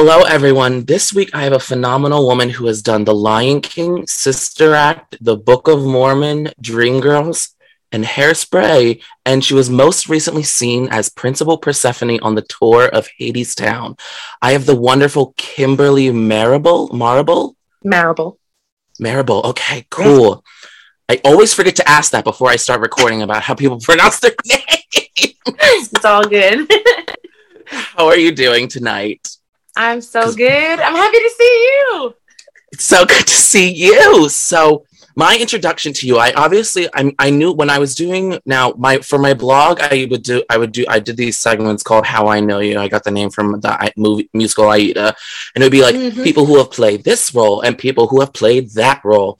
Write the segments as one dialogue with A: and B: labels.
A: Hello, everyone. This week I have a phenomenal woman who has done The Lion King, Sister Act, The Book of Mormon, Dreamgirls, and Hairspray, and she was most recently seen as Principal Persephone on the tour of Hadestown. I have the wonderful Kimberly Marable. Marable?
B: Marable.
A: Marable. Okay, cool. I always forget to ask that before I start recording about how people pronounce their name.
B: it's all good.
A: how are you doing tonight?
B: I'm so good. I'm happy to see you.
A: It's so good to see you. So, my introduction to you, I obviously I, I knew when I was doing now my for my blog, I would do I would do I did these segments called How I Know You. I got the name from the movie musical Aida, and it would be like mm-hmm. people who have played this role and people who have played that role.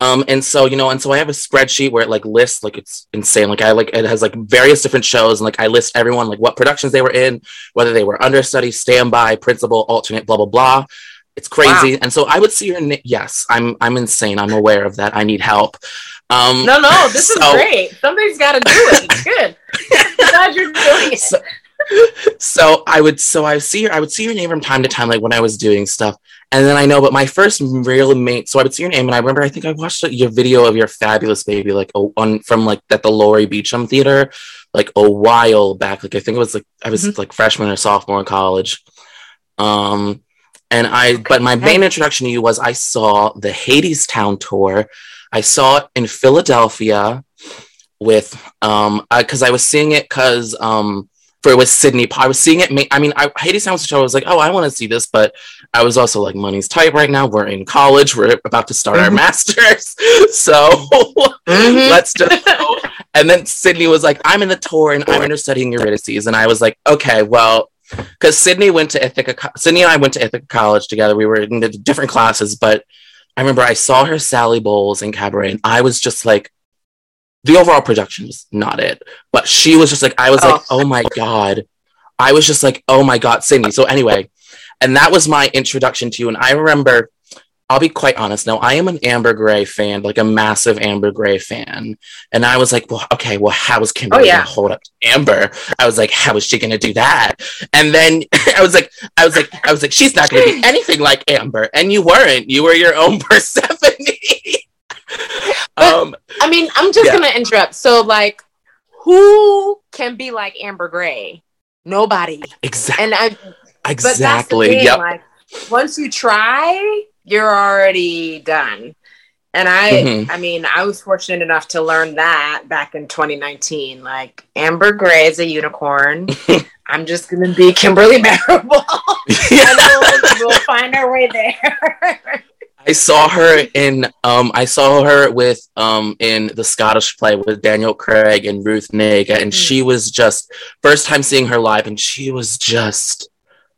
A: Um, and so, you know, and so I have a spreadsheet where it like lists, like it's insane. Like I like it has like various different shows and like I list everyone, like what productions they were in, whether they were understudy, standby, principal, alternate, blah, blah, blah. It's crazy. Wow. And so I would see your name. Yes, I'm, I'm insane. I'm aware of that. I need help.
B: Um, no, no, this so- is great. Somebody's got to do it. It's good. glad you're doing it.
A: So, so I would, so I see your, I would see your name from time to time, like when I was doing stuff. And then I know, but my first real mate, so I would see your name, and I remember I think I watched your video of your fabulous baby, like on from like at the Laurie Beechman Theater, like a while back. Like I think it was like I was mm-hmm. like freshman or sophomore in college. Um, and I, but my main introduction to you was I saw the Hadestown tour. I saw it in Philadelphia with um because I, I was seeing it because um for it was Sydney. I was seeing it. I mean, I Hadestown was a show. I was like, oh, I want to see this, but I was also like, money's tight right now. We're in college. We're about to start our mm-hmm. masters, so mm-hmm. let's just. Go. And then Sydney was like, I'm in the tour and I'm understudying Eurydice, and I was like, okay, well, because Sydney went to Ithaca. Sydney and I went to Ithaca College together. We were in the different classes, but I remember I saw her Sally Bowles in Cabaret, and I was just like the overall production was not it, but she was just like, I was oh. like, oh my God. I was just like, oh my God, Sydney. So anyway, and that was my introduction to you. And I remember, I'll be quite honest now, I am an Amber Gray fan, like a massive Amber Gray fan. And I was like, well, okay, well, how is Kimberly oh, yeah. gonna hold up Amber? I was like, how is she gonna do that? And then I was like, I was like, I was like, she's not gonna be anything like Amber. And you weren't. You were your own Persephone.
B: um, I mean, I'm just yeah. gonna interrupt. So, like, who can be like Amber Gray? Nobody.
A: Exactly.
B: And I
A: exactly.
B: Yeah. Like, once you try, you're already done. And I, mm-hmm. I mean, I was fortunate enough to learn that back in 2019. Like Amber Gray is a unicorn. I'm just gonna be Kimberly Marable. and we'll, we'll find our way there.
A: I saw her in um I saw her with um in the Scottish play with Daniel Craig and Ruth Negga and mm. she was just first time seeing her live and she was just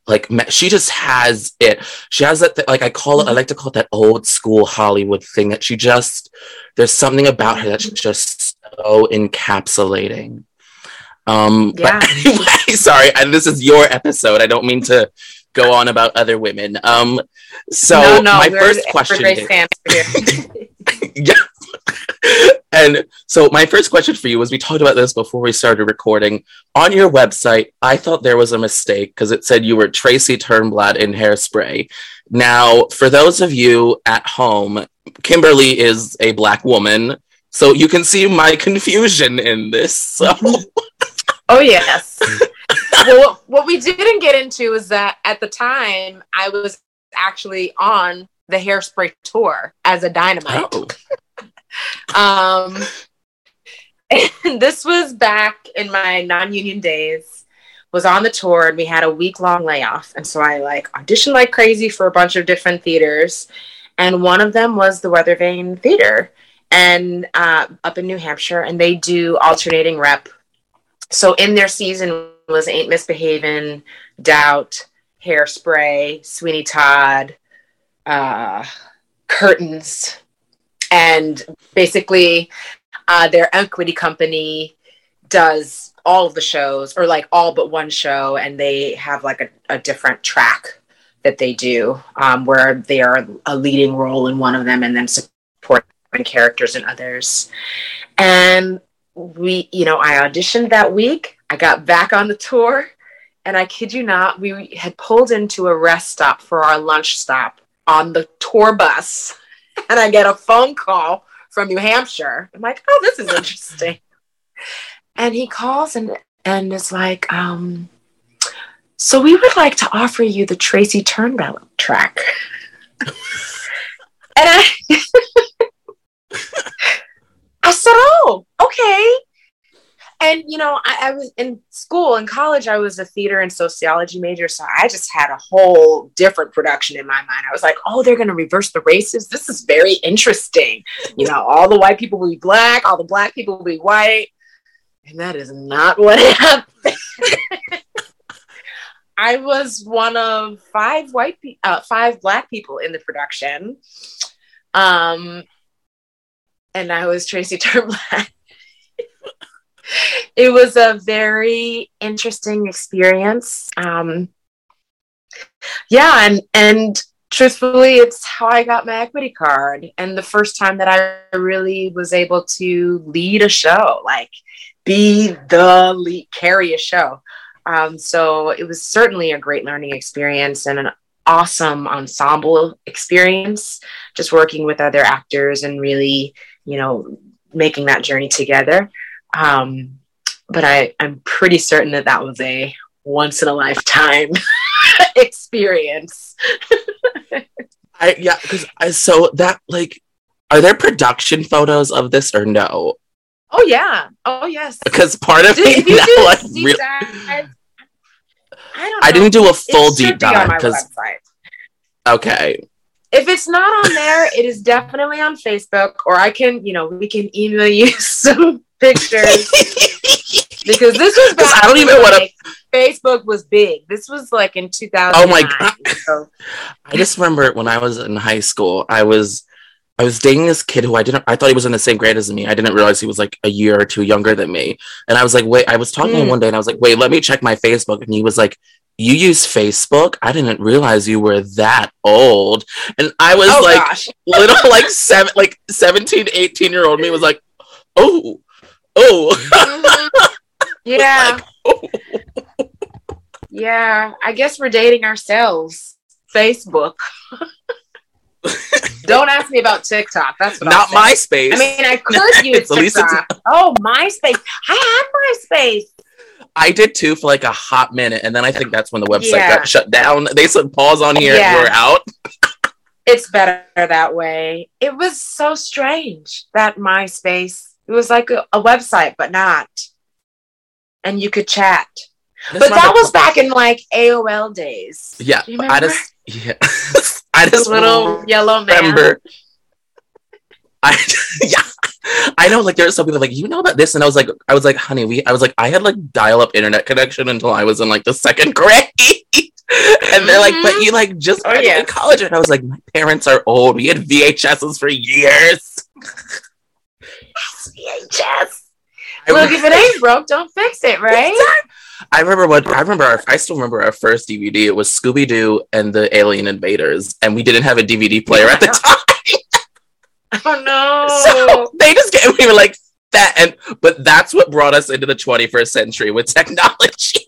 A: like she just has it she has that th- like i call it i mm-hmm. like to call it that old school hollywood thing that she just there's something about her that's just so encapsulating um yeah. but anyway sorry and this is your episode i don't mean to go on about other women. Um, so no, no, my first question. yeah. And so my first question for you was we talked about this before we started recording. On your website, I thought there was a mistake because it said you were Tracy Turnblad in Hairspray. Now, for those of you at home, Kimberly is a black woman, so you can see my confusion in this. So.
B: oh yes. well, what we didn't get into is that at the time I was actually on the hairspray tour as a dynamite. Oh. Um, and this was back in my non-union days. Was on the tour and we had a week long layoff, and so I like auditioned like crazy for a bunch of different theaters, and one of them was the Weathervane Theater, and uh, up in New Hampshire, and they do alternating rep. So in their season was Ain't Misbehaving, Doubt, Hairspray, Sweeney Todd, uh, Curtains, and basically uh, their equity company does all of the shows or like all but one show and they have like a, a different track that they do um, where they are a leading role in one of them and then support characters in others. And we you know i auditioned that week. I got back on the tour. And I kid you not, we had pulled into a rest stop for our lunch stop on the tour bus. And I get a phone call from New Hampshire. I'm like, oh, this is interesting. and he calls and and is like, um, so we would like to offer you the Tracy Turnblad track. and I I said, oh, okay. And you know, I, I, was in school in college. I was a theater and sociology major, so I just had a whole different production in my mind. I was like, "Oh, they're going to reverse the races. This is very interesting." You know, all the white people will be black, all the black people will be white, and that is not what happened. I was one of five white, pe- uh, five black people in the production, um, and I was Tracy Turnblad it was a very interesting experience. Um, yeah, and and truthfully, it's how I got my equity card, and the first time that I really was able to lead a show, like be the lead, carry a show. Um, so it was certainly a great learning experience and an awesome ensemble experience. Just working with other actors and really, you know, making that journey together. Um, but I, I'm pretty certain that that was a once in a lifetime experience.
A: I yeah, because I so that like, are there production photos of this or no?
B: Oh yeah, oh yes.
A: Because part of me now, like, really, dive, I don't. Know. I didn't do a full deep dive because. Okay.
B: If it's not on there, it is definitely on Facebook, or I can, you know, we can email you some pictures because this was back I don't even want to. Facebook was big. This was like in 2000. Oh my god! So.
A: I just remember when I was in high school, I was I was dating this kid who I didn't. I thought he was in the same grade as me. I didn't realize he was like a year or two younger than me. And I was like, wait. I was talking mm. to him one day, and I was like, wait, let me check my Facebook. And he was like, you use Facebook? I didn't realize you were that old. And I was oh, like, little like seven, like 17, 18 year old me was like, oh, oh.
B: Mm-hmm. Yeah. Like, oh. yeah. I guess we're dating ourselves. Facebook. Don't ask me about TikTok. That's
A: not MySpace.
B: I mean, I could use TikTok. oh, MySpace. I had MySpace.
A: I did too for like a hot minute, and then I think that's when the website yeah. got shut down. They said pause on here, yeah. we're out.
B: it's better that way. It was so strange that MySpace. It was like a, a website, but not and you could chat. That's but that was back in like AOL days.
A: Yeah, I just yeah, I
B: just little yellow man. Remember,
A: I yeah, I know. Like there are some people like you know about this, and I was like, I was like, honey, we. I was like, I had like dial up internet connection until I was in like the second grade. and they're like, but you mm-hmm. like just oh, yeah. in college, and I was like, my parents are old. We had VHSs for years.
B: VHS. Look, if it ain't broke, don't fix it, right?
A: I remember what I remember. Our, I still remember our first DVD. It was Scooby Doo and the Alien Invaders, and we didn't have a DVD player at the
B: time. oh no!
A: So they just get. we were like that, and but that's what brought us into the 21st century with technology.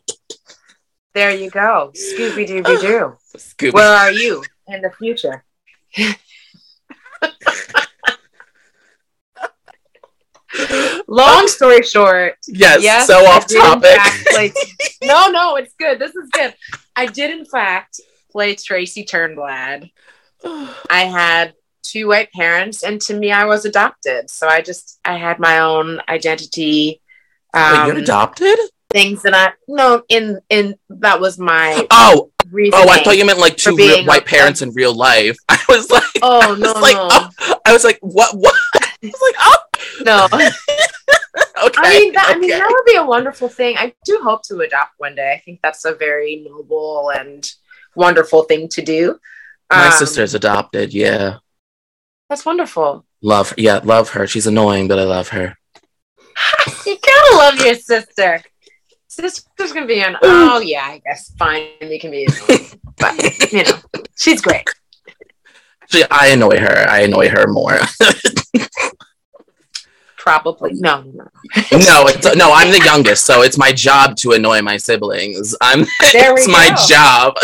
B: There you go, Scooby Dooby Doo. Where are you in the future? Long story short,
A: yes, yes so off topic.
B: Play, no, no, it's good. This is good. I did in fact play Tracy Turnblad. I had two white parents, and to me, I was adopted. So I just I had my own identity.
A: Um, Wait, you're adopted?
B: Things that I no in in that was my
A: oh oh I thought you meant like two real white parents in real life. I was like
B: oh no
A: like,
B: no
A: oh, I was like what what I was like oh
B: no. okay. I mean, that, okay. I mean, that would be a wonderful thing. I do hope to adopt one day. I think that's a very noble and wonderful thing to do.
A: My um, sister's adopted. Yeah.
B: That's wonderful.
A: Love, yeah, love her. She's annoying, but I love her.
B: you gotta love your sister. Sister's gonna be an. Oh yeah, I guess fine. You can be, annoying. but you know, she's great.
A: Actually, I annoy her. I annoy her more.
B: Probably no, no,
A: no. It's, no, I'm the youngest, so it's my job to annoy my siblings. I'm. There it's my job.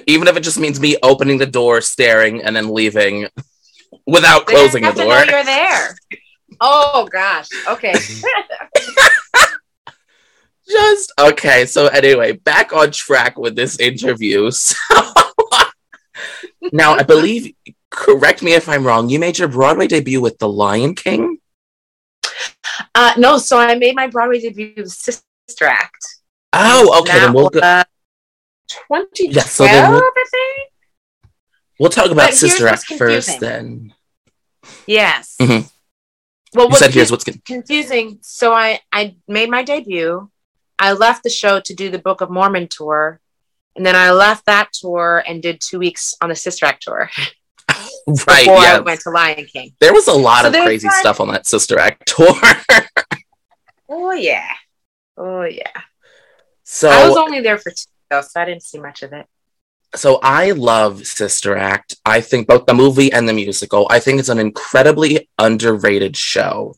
A: Even if it just means me opening the door, staring, and then leaving without closing the door.
B: you're there. Oh gosh. Okay.
A: just okay. So anyway, back on track with this interview. So now I believe correct me if I'm wrong. You made your Broadway debut with The Lion King.
B: Uh, no, so I made my Broadway debut with Sister Act.
A: Oh, okay. Then we'll go.
B: 2012, yeah, so we'll, I think.
A: We'll talk about but Sister Act first, then.
B: Yes.
A: Mm-hmm. Well, you said here's what's
B: confusing. So I I made my debut. I left the show to do the Book of Mormon tour, and then I left that tour and did two weeks on the Sister Act tour.
A: right. Before yeah. I
B: went to Lion King.
A: There was a lot so of crazy stuff on that Sister Act tour.
B: oh yeah. Oh yeah. So I was only there for two, though, so I didn't see much of it.
A: So I love Sister Act. I think both the movie and the musical. I think it's an incredibly underrated show.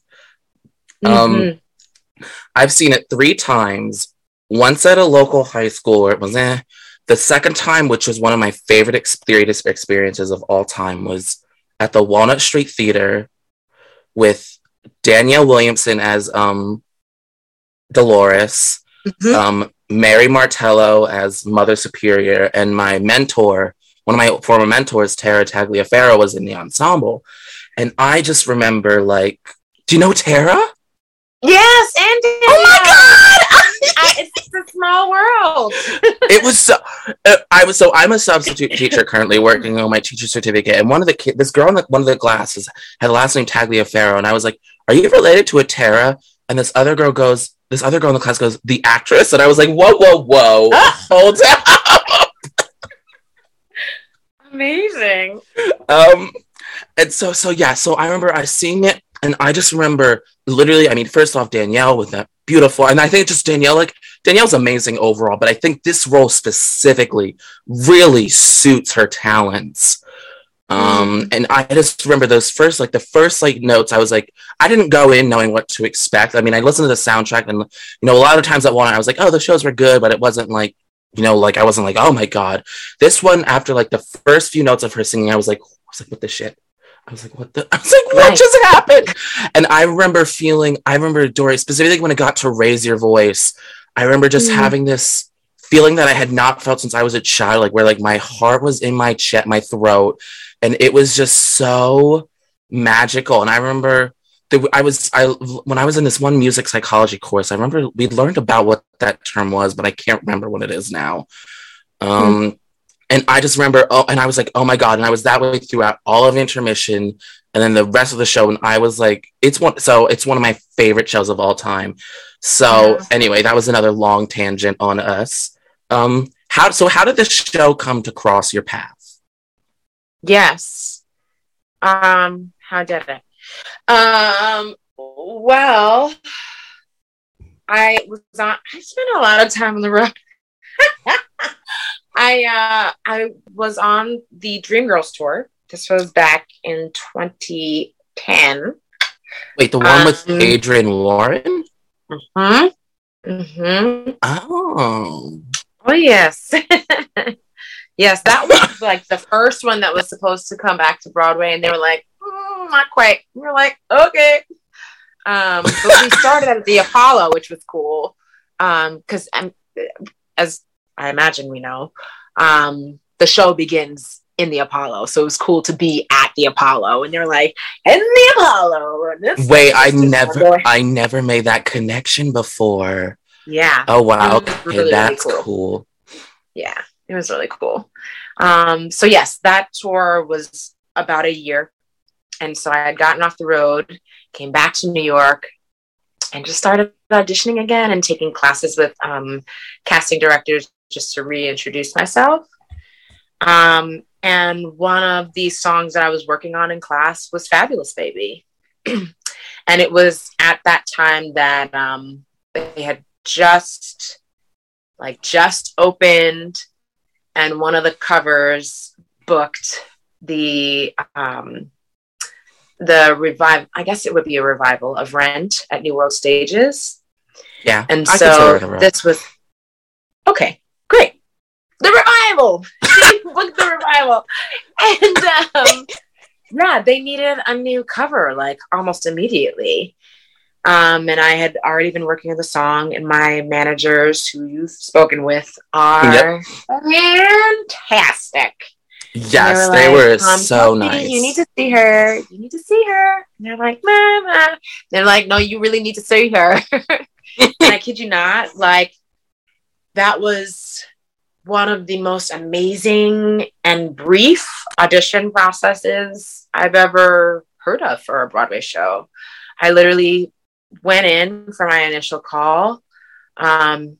A: Um, mm-hmm. Um, I've seen it three times. Once at a local high school where it was eh, the second time, which was one of my favorite experiences of all time, was at the Walnut Street Theater with Danielle Williamson as um, Dolores, mm-hmm. um, Mary Martello as Mother Superior, and my mentor, one of my former mentors, Tara Tagliaferro, was in the ensemble. And I just remember, like, do you know Tara?
B: Yes, and
A: oh my
B: it's a small world.
A: it was so. Uh, I was so. I'm a substitute teacher currently working on my teacher certificate, and one of the kids, this girl in the, one of the classes had the last name Tagliaferro, and I was like, "Are you related to a Tara?" And this other girl goes, "This other girl in the class goes, the actress," and I was like, "Whoa, whoa, whoa, hold
B: up!" Amazing.
A: Um, and so so yeah, so I remember I seeing it, and I just remember literally. I mean, first off, Danielle with that beautiful. And I think just Danielle, like Danielle's amazing overall, but I think this role specifically really suits her talents. Um, mm. and I just remember those first, like the first like notes, I was like, I didn't go in knowing what to expect. I mean, I listened to the soundtrack and, you know, a lot of times that one, I was like, oh, the shows were good, but it wasn't like, you know, like I wasn't like, oh my God. This one, after like the first few notes of her singing, I was like, I was like, what the shit? I was like, what the? I was like, what right. just happened? And I remember feeling, I remember Dory, specifically when it got to raise your voice, I remember just mm. having this feeling that I had not felt since I was a child, like where like my heart was in my chest, my throat, and it was just so magical. And I remember that I was I when I was in this one music psychology course, I remember we learned about what that term was, but I can't remember what it is now. Um, mm and I just remember, oh, and I was like, oh my god, and I was that way throughout all of intermission, and then the rest of the show, and I was like, it's one, so it's one of my favorite shows of all time. So yeah. anyway, that was another long tangent on us. Um, how so? How did this show come to cross your path?
B: Yes. Um, how did it? Um, well, I was on. I spent a lot of time on the road. I uh, I was on the Dreamgirls tour. This was back in 2010.
A: Wait, the one um, with Adrienne Warren?
B: Mhm. Mm Mhm.
A: Oh.
B: Oh yes. yes, that was like the first one that was supposed to come back to Broadway, and they were like, mm, "Not quite." We are like, "Okay." Um, but we started at the Apollo, which was cool Um, because um, as I imagine we know, um, the show begins in the Apollo. So it was cool to be at the Apollo. And they're like, in the Apollo.
A: Wait, I never I never made that connection before.
B: Yeah.
A: Oh wow. Okay, really, that's really cool. cool.
B: Yeah, it was really cool. Um, so yes, that tour was about a year. And so I had gotten off the road, came back to New York, and just started auditioning again and taking classes with um, casting directors just to reintroduce myself. Um, and one of these songs that I was working on in class was Fabulous Baby. and it was at that time that um, they had just like just opened and one of the covers booked the um, the revive. I guess it would be a revival of Rent at New World Stages.
A: Yeah,
B: And
A: I
B: so this was okay, great. The revival. She booked the revival, and um, yeah, they needed a new cover like almost immediately. Um, and I had already been working on the song, and my managers, who you've spoken with, are fantastic.
A: Yes, they were,
B: like, um,
A: so nice.
B: You need to see her. You need to see her. And they're like, Mama. They're like, no, you really need to see her. and I kid you not, like, that was one of the most amazing and brief audition processes I've ever heard of for a Broadway show. I literally went in for my initial call. Um,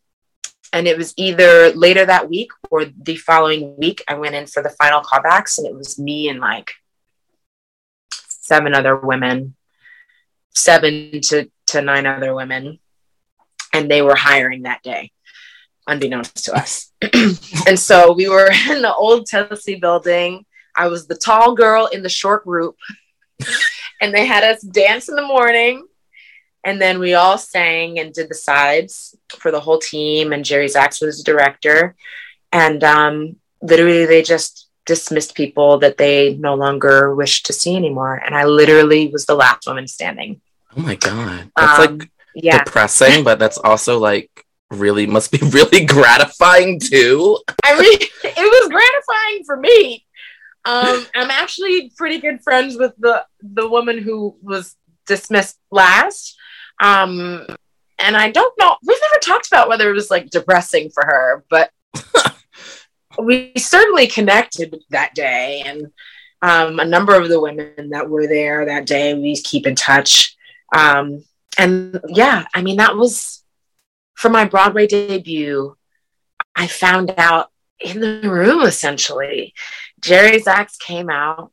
B: and it was either later that week or the following week i went in for the final callbacks and it was me and like seven other women seven to, to nine other women and they were hiring that day unbeknownst to us and so we were in the old tennessee building i was the tall girl in the short group and they had us dance in the morning and then we all sang and did the sides for the whole team. And Jerry Zaks was the director. And um, literally, they just dismissed people that they no longer wished to see anymore. And I literally was the last woman standing.
A: Oh my god, that's
B: Um,
A: like
B: Yeah.
A: depressing, but that's also like really must be really gratifying too.
B: I mean, it was gratifying for me. Um, I'm actually pretty good friends with the the woman who was dismissed last. Um, and I don't know. We've never talked about whether it was like depressing for her, but we certainly connected that day. And um, a number of the women that were there that day, we keep in touch. Um, and yeah, I mean, that was for my Broadway debut. I found out in the room essentially. Jerry Zaks came out.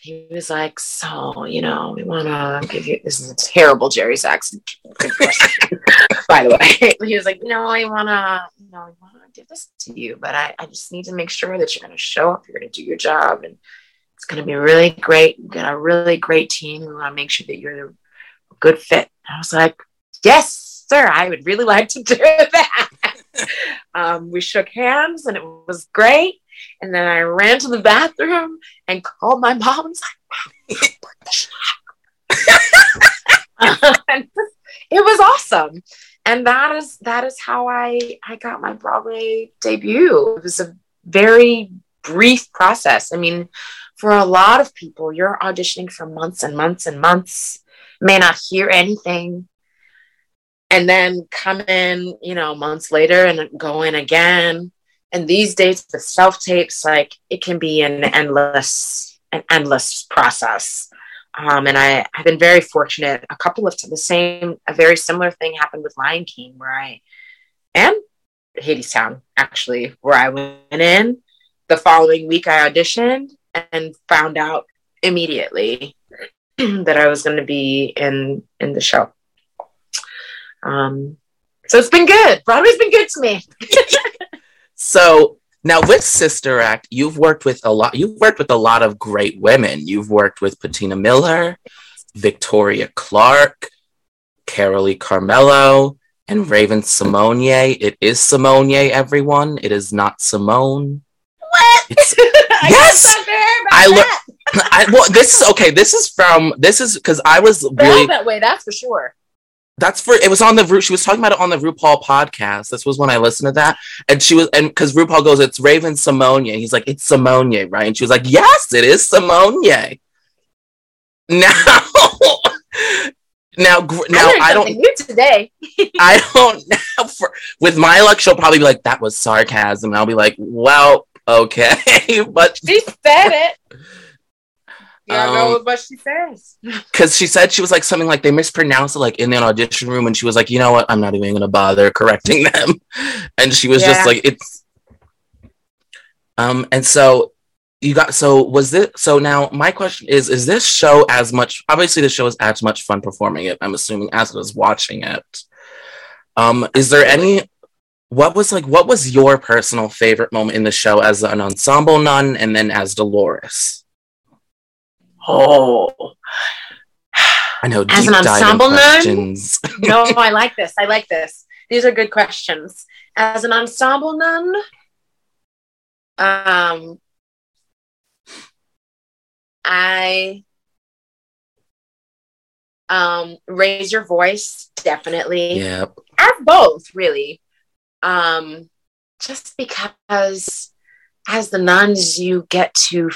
B: He was like, So, you know, we want to give you this is a terrible Jerry Zaks, by the way. He was like, No, I want to, you know, I want to give this to you, but I, I just need to make sure that you're going to show up, you're going to do your job, and it's going to be really great. We've got a really great team. We want to make sure that you're a good fit. I was like, Yes, sir, I would really like to do that. um, we shook hands and it was great. And then I ran to the bathroom and called my mom and was like, "Mom, put the And it was awesome. And that is that is how I I got my Broadway debut. It was a very brief process. I mean, for a lot of people, you're auditioning for months and months and months, may not hear anything, and then come in, you know, months later and go in again. And these days, the self tapes, like it can be an endless, an endless process. Um, and I, I've been very fortunate. A couple of the same, a very similar thing happened with Lion King, where I, and Hadestown, actually, where I went in. The following week, I auditioned and found out immediately that I was going to be in in the show. Um, so it's been good. Broadway's been good to me.
A: So now with Sister Act, you've worked with a lot. You've worked with a lot of great women. You've worked with Patina Miller, Victoria Clark, Carolee Carmello, and Raven Simonier. It is Simonier, everyone. It is not Simone.
B: What?
A: It's,
B: I
A: Yes!
B: I'm there about
A: I well, this is okay. This is from this is because I was
B: Felt
A: really
B: that way, that's for sure.
A: That's for it was on the Ru- she was talking about it on the RuPaul podcast. This was when I listened to that, and she was and because RuPaul goes, it's Raven Simonier. He's like, it's Simonier, right? And she was like, yes, it is Simonier. Now, now, now
B: learned
A: I don't,
B: new today.
A: I don't know. For, with my luck, she'll probably be like, that was sarcasm. And I'll be like, well, okay, but
B: She said it. Yeah, I
A: Um,
B: know what she says.
A: because she said she was like something like they mispronounced it like in the audition room and she was like you know what i'm not even gonna bother correcting them and she was
B: Yeah.
A: just like it's um and so you got so was this so now my question is is this show as much obviously the show is as much fun performing it i'm assuming as it is watching it um is there any what was like what was your personal favorite moment in the show as an ensemble nun and then as dolores
B: Oh,
A: I know.
B: As an ensemble nun? no, I like this. I like this. These are good questions. As an ensemble nun, um, I um raise your voice definitely.
A: Yep.
B: As both, really. Um, just because as the nuns you get to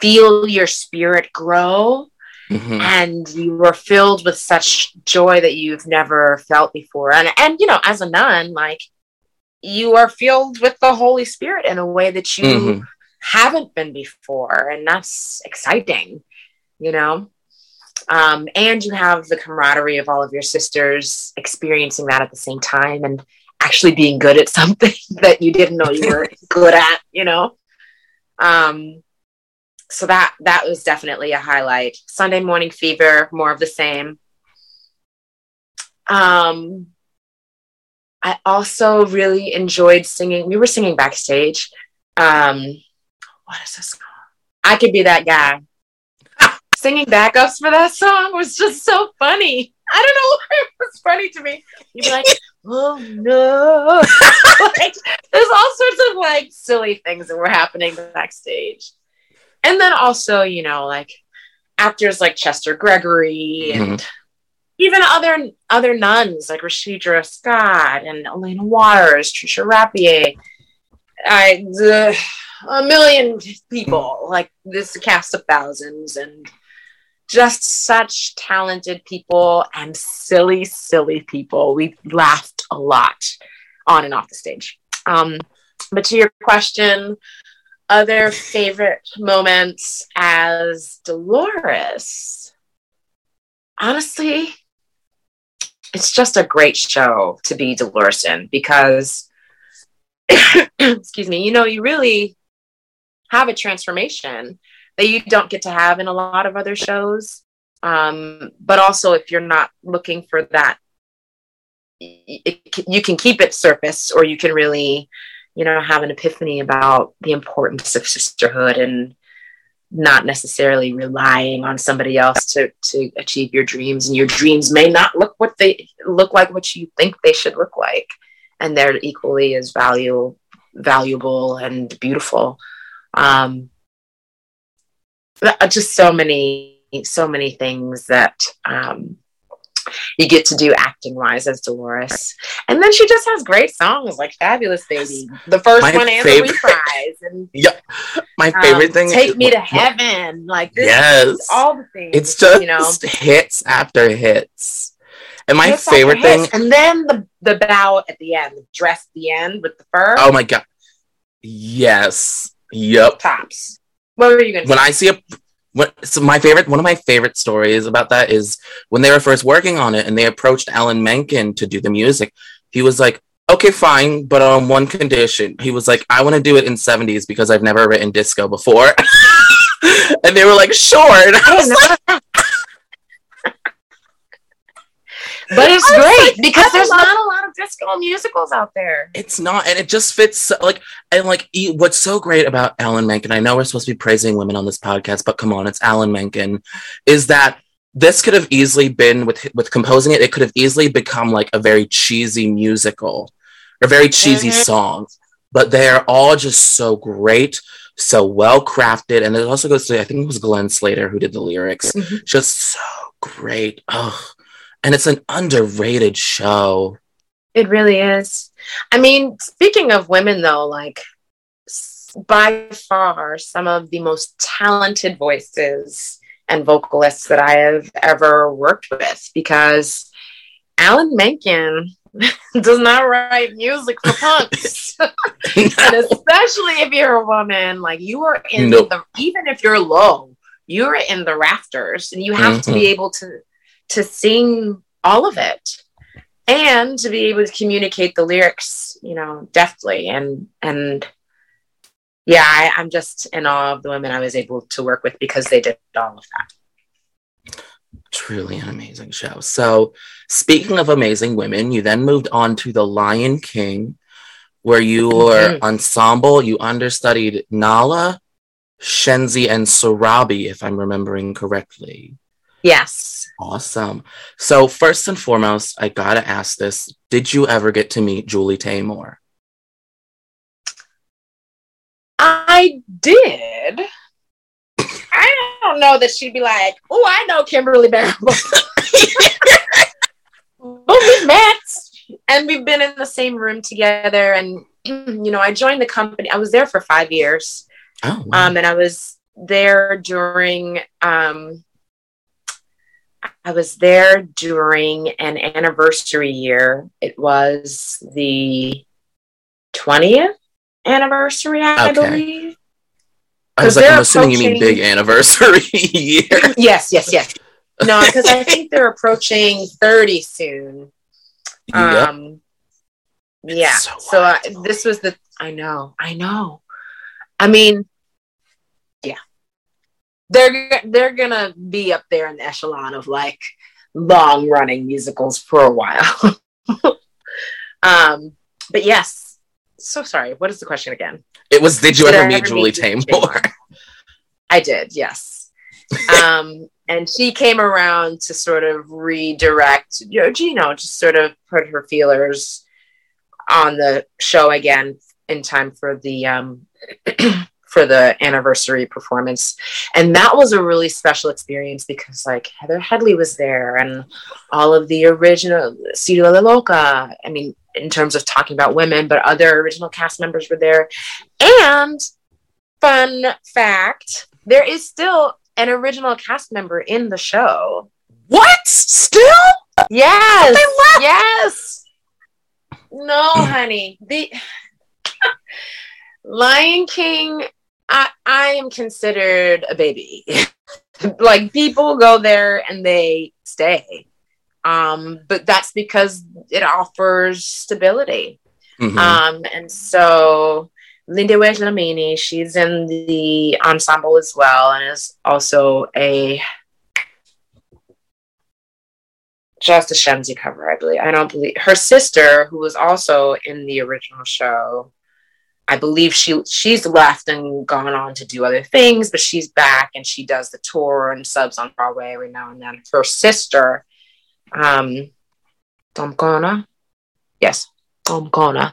B: feel your spirit grow mm-hmm. and you are filled with such joy that you've never felt before and and you know as a nun like you are filled with the holy spirit in a way that you mm-hmm. haven't been before and that's exciting you know um, and you have the camaraderie of all of your sisters experiencing that at the same time and actually being good at something that you didn't know you were good at you know um, so that that was definitely a highlight. Sunday morning fever, more of the same. Um, I also really enjoyed singing. We were singing backstage. Um, what is this called? I could be that guy. singing backups for that song was just so funny. I don't know why it was funny to me. You'd be like, oh no. like, there's all sorts of like silly things that were happening backstage and then also you know like actors like Chester Gregory and mm-hmm. even other other nuns like Rashidra Scott and Elena Waters, Trisha Rappier, I the, a million people like this cast of thousands and just such talented people and silly silly people. We laughed a lot on and off the stage. Um, but to your question, other favorite moments as Dolores. Honestly, it's just a great show to be Dolores in because, excuse me, you know, you really have a transformation that you don't get to have in a lot of other shows. Um, but also, if you're not looking for that, it, you can keep it surface or you can really you know, have an epiphany about the importance of sisterhood and not necessarily relying on somebody else to to achieve your dreams. And your dreams may not look what they look like what you think they should look like. And they're equally as value valuable and beautiful. Um just so many so many things that um you get to do acting wise as Dolores. And then she just has great songs like Fabulous Baby, the first my one and favorite, the reprise. And
A: yeah, my favorite um, thing
B: Take Me to Heaven. Like this
A: yes.
B: all the things.
A: It's just you know hits after hits. And my hits favorite thing
B: and then the the bow at the end, the dress at the end with the fur.
A: Oh my god. Yes. Yep.
B: Tops. What were you gonna
A: when say? I see a what, so my favorite one of my favorite stories about that is when they were first working on it and they approached Alan Menken to do the music. He was like, "Okay, fine, but on one condition." He was like, "I want to do it in 70s because I've never written disco before." and they were like, "Sure." And I was like,
B: but it's great like, because there's not a lot of musicals out there.
A: It's not, and it just fits like and like what's so great about Alan Menken. I know we're supposed to be praising women on this podcast, but come on, it's Alan Menken. Is that this could have easily been with with composing it? It could have easily become like a very cheesy musical or very cheesy mm-hmm. songs, but they are all just so great so well crafted. And it also goes to, I think it was Glenn Slater who did the lyrics. Mm-hmm. Just so great. Oh, and it's an underrated show.
B: It really is. I mean, speaking of women, though, like by far some of the most talented voices and vocalists that I have ever worked with because Alan Menken does not write music for punks. and especially if you're a woman, like you are in nope. the, even if you're low, you're in the rafters and you have mm-hmm. to be mm-hmm. able to to sing all of it and to be able to communicate the lyrics you know deftly. And and yeah I, i'm just in awe of the women i was able to work with because they did all of that.
A: Truly an amazing show. So speaking of amazing women you then moved on to the lion king where you were mm-hmm. ensemble. You understudied nala shenzi and sarabi if i'm remembering correctly
B: Yes.
A: Awesome. So first and foremost, I gotta ask this: Did you ever get to meet Julie Taymor?
B: I did. I don't know that she'd be like, "Oh, I know Kimberly Barrable." But we met, and we've been in the same room together. And you know, I joined the company. I was there for five years.
A: Oh, wow.
B: um, and I was there during. Um, I was there during an anniversary year. It was the twentieth anniversary, I
A: Okay.
B: believe.
A: I was like, I'm assuming you mean big anniversary year.
B: yes, yes, yes. No, because I think they're approaching 30 soon.
A: yep.
B: Um, yeah.
A: so
B: So, uh,
A: wild.
B: this was the. I know. I know. I mean. They're they're gonna be up there in the echelon of like long running musicals for a while. um, but yes. So sorry. What is the question again?
A: It was. Did you
B: Did
A: ever meet Julie
B: Julie
A: Taymor?
B: I did, yes. um, and she came around to sort of redirect, you know, know, just sort of put her feelers on the show again in time for the um, for the anniversary performance, and that was a really special experience because like Heather Headley was there, and all of the original Tsidii Le Loka. I mean, in terms of talking about women, but other original cast members were there, and fun fact there is still an original cast member in the show
A: What? Still?
B: yes
A: They left?
B: yes no honey the lion king i i am considered a baby like people go there and they stay um but that's because it offers stability
A: Mhm.
B: um, and so Lindiwe Dlamini, she's in the ensemble as well, and is also a just a Shenzi cover, I believe. I don't believe her sister, who was also in the original show. I believe she she's left and gone on to do other things, but she's back and she does the tour and subs on Broadway every now and then. Her sister, um, Ntomb'khona, yes, Ntomb'khona.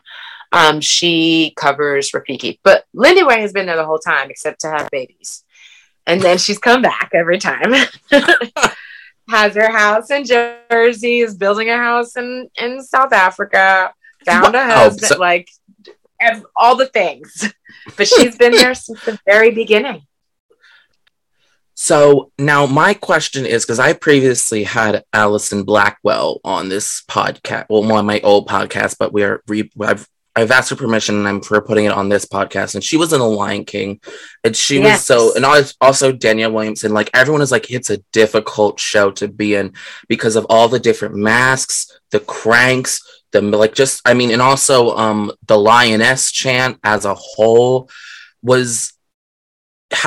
B: Um, she covers Rafiki, but Lindiwe has been there the whole time except to have babies, and then she's come back every time. Has her house in Jersey, is building a house in in South Africa, found a husband,
A: so-
B: like ev- all the things. But she's been there since the very beginning.
A: So now my question is because I previously had Allison Blackwell on this podcast, well, on my old podcast, but we are re- I've I've asked her permission and I'm for putting it on this podcast, and she was in The Lion King, and she was so, and al- also Danielle Williamson. Like everyone is like, it's a difficult show to be in because of all the different masks, the cranks, the like, just I mean, and also um the lioness chant as a whole was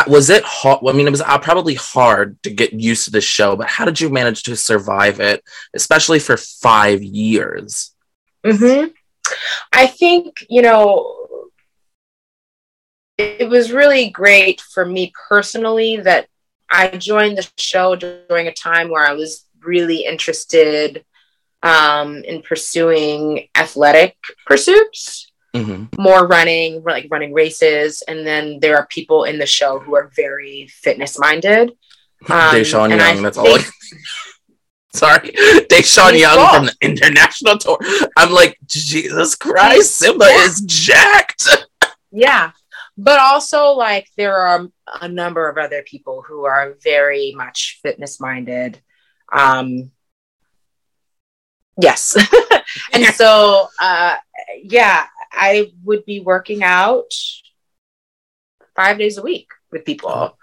A: was it hard? I mean, it was uh, probably hard to get used to the show, but how did you manage to survive it, especially for five years?
B: hmm I think, you know, it was really great for me personally that I joined the show during a time where I was really interested um, in pursuing athletic pursuits,
A: hmm
B: more running, like running races. And then there are people in the show who are very fitness minded. Um,
A: Deshaun
B: and I
A: Young, that's all. I- Sorry, Deshaun Young from the international tour. I'm like, Jesus Christ, Simba
B: yeah.
A: is jacked.
B: Yeah. But also, like, there are a number of other people who are very much fitness minded. Um, yes. and so, uh, yeah, I would be working out five days a week with people.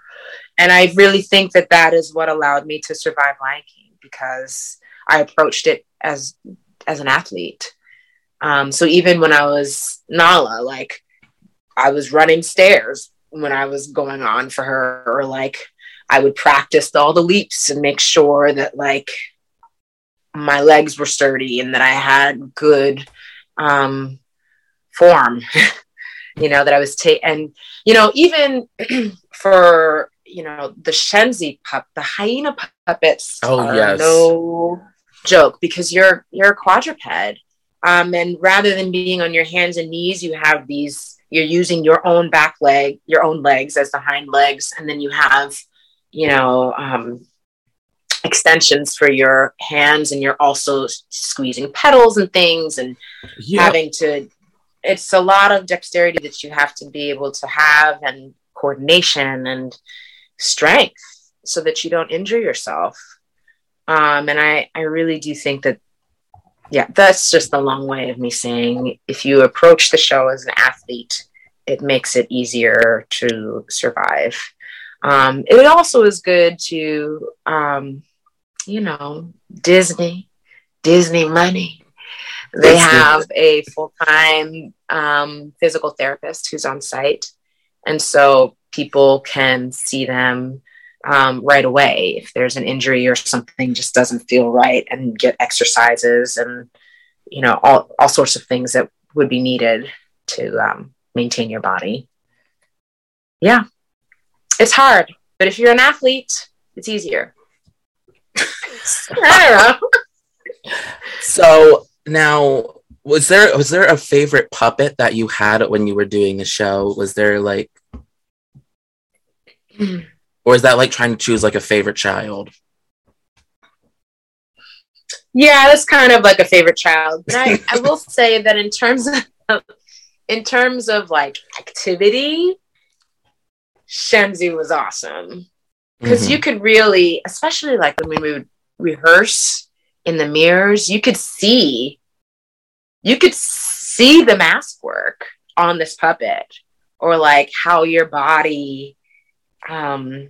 B: And I really think that that is what allowed me to survive Lion King because I approached it as as an athlete. Um, so even when I was Nala, like I was running stairs when I was going on for her, or like I would practice all the leaps and make sure that like my legs were sturdy and that I had good um, form. you know that I was taking, and you know even for you know, the Shenzi pup, the hyena puppets
A: oh,
B: are
A: yes.
B: no joke because you're you're a quadruped. Um, and rather than being on your hands and knees, you have these, you're using your own back leg, your own legs as the hind legs, and then you have, you know, um, extensions for your hands, and you're also squeezing pedals and things and
A: Yeah.
B: having to it's a lot of dexterity that you have to be able to have and coordination and strength so that you don't injure yourself um, and I, I really do think that yeah that's just a long way of me saying if you approach the show as an athlete it makes it easier to survive um, it also is good to um, you know disney disney money. They have a full-time um, physical therapist who's on site. And so people can see them um, right away. If there's an injury or something just doesn't feel right and get exercises and you know all, all sorts of things that would be needed to um, maintain your body. Yeah. It's hard but if you're an athlete it's easier i
A: So now, was there was there a favorite puppet that you had when you were doing the show? Was there like, or is that like trying to choose like a favorite child?
B: Yeah, that's kind of like a favorite child. But I, I will say that in terms of in terms of like activity, Shenzi was awesome. Because
A: Mhm.
B: you could really, especially like when we would rehearse in the mirrors, you could see you could see the mask work on this puppet or like how your body um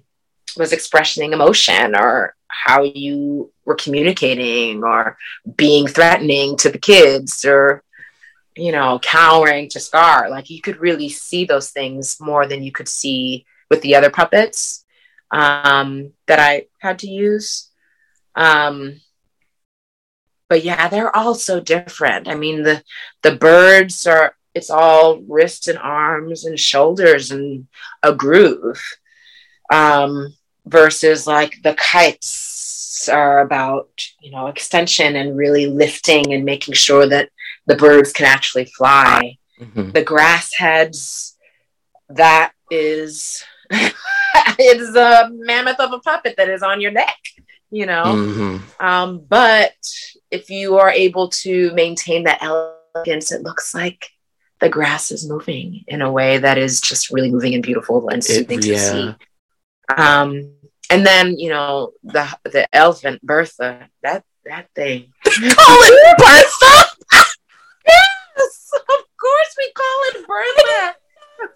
B: was expressing emotion or how you were communicating or being threatening to the kids or you know cowering to scar like you could really see those things more than you could see with the other puppets um, that i had to use. Um, but yeah they're all so different. I mean the the birds are it's all wrists and arms and shoulders and a groove um, versus like the kites are about you know extension and really lifting and making sure that the birds can actually fly.
A: Mhm.
B: the grass heads that is it's a mammoth of a puppet that is on your neck you know?
A: Mhm.
B: um, but if you are able to maintain that elegance it looks like the grass is moving in a way that is just really moving and beautiful and
A: It-
B: soothing to see. um, and then you know the the elephant Bertha that that thing.
A: Call it Bertha.
B: yes of course we call it Bertha.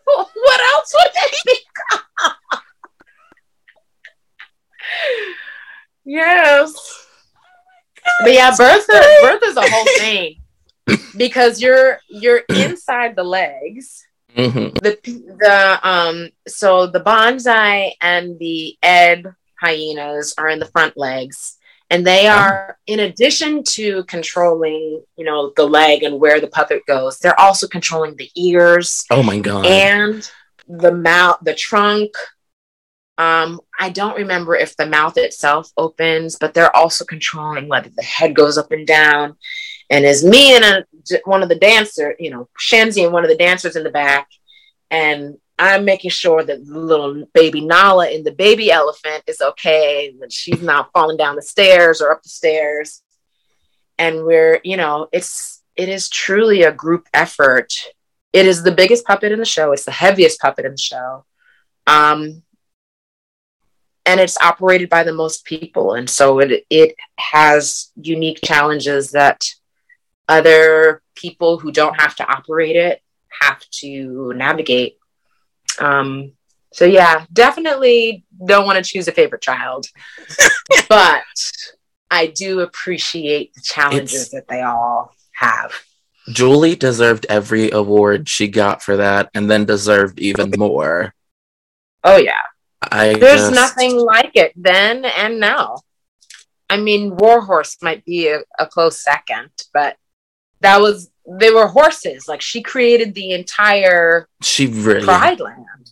B: What else would it be called yes. But yeah birth birth is a whole thing. Because you're you're inside the legs.
A: Mhm.
B: the the um so the Banzai and the ed hyenas are in the front legs. And they are in addition to controlling you know the leg and where the puppet goes they're also controlling the ears
A: Oh my god.
B: and the mouth the trunk um i don't remember if the mouth itself opens but they're also controlling whether the head goes up and down and as me and a, one of the dancer you know shenzi and one of the dancers in the back and i'm making sure that little baby nala in the baby elephant is okay that she's not falling down the stairs or up the stairs and we're you know it's it is truly a group effort it is the biggest puppet in the show. It's the heaviest puppet in the show. Um, and it's operated by the most people. And so it, it has unique challenges that other people who don't have to operate it have to navigate. Um, so, yeah, definitely don't want to choose a favorite child. but I do appreciate the challenges
A: It's-
B: that they all have.
A: Julie deserved every award she got for that, and then deserved even more.
B: Oh, yeah.
A: I
B: There's
A: just-
B: nothing like it then and now. I mean, Warhorse might be a, a close second, but that was they were horses. Like she created the entire
A: She really.
B: Pride Land.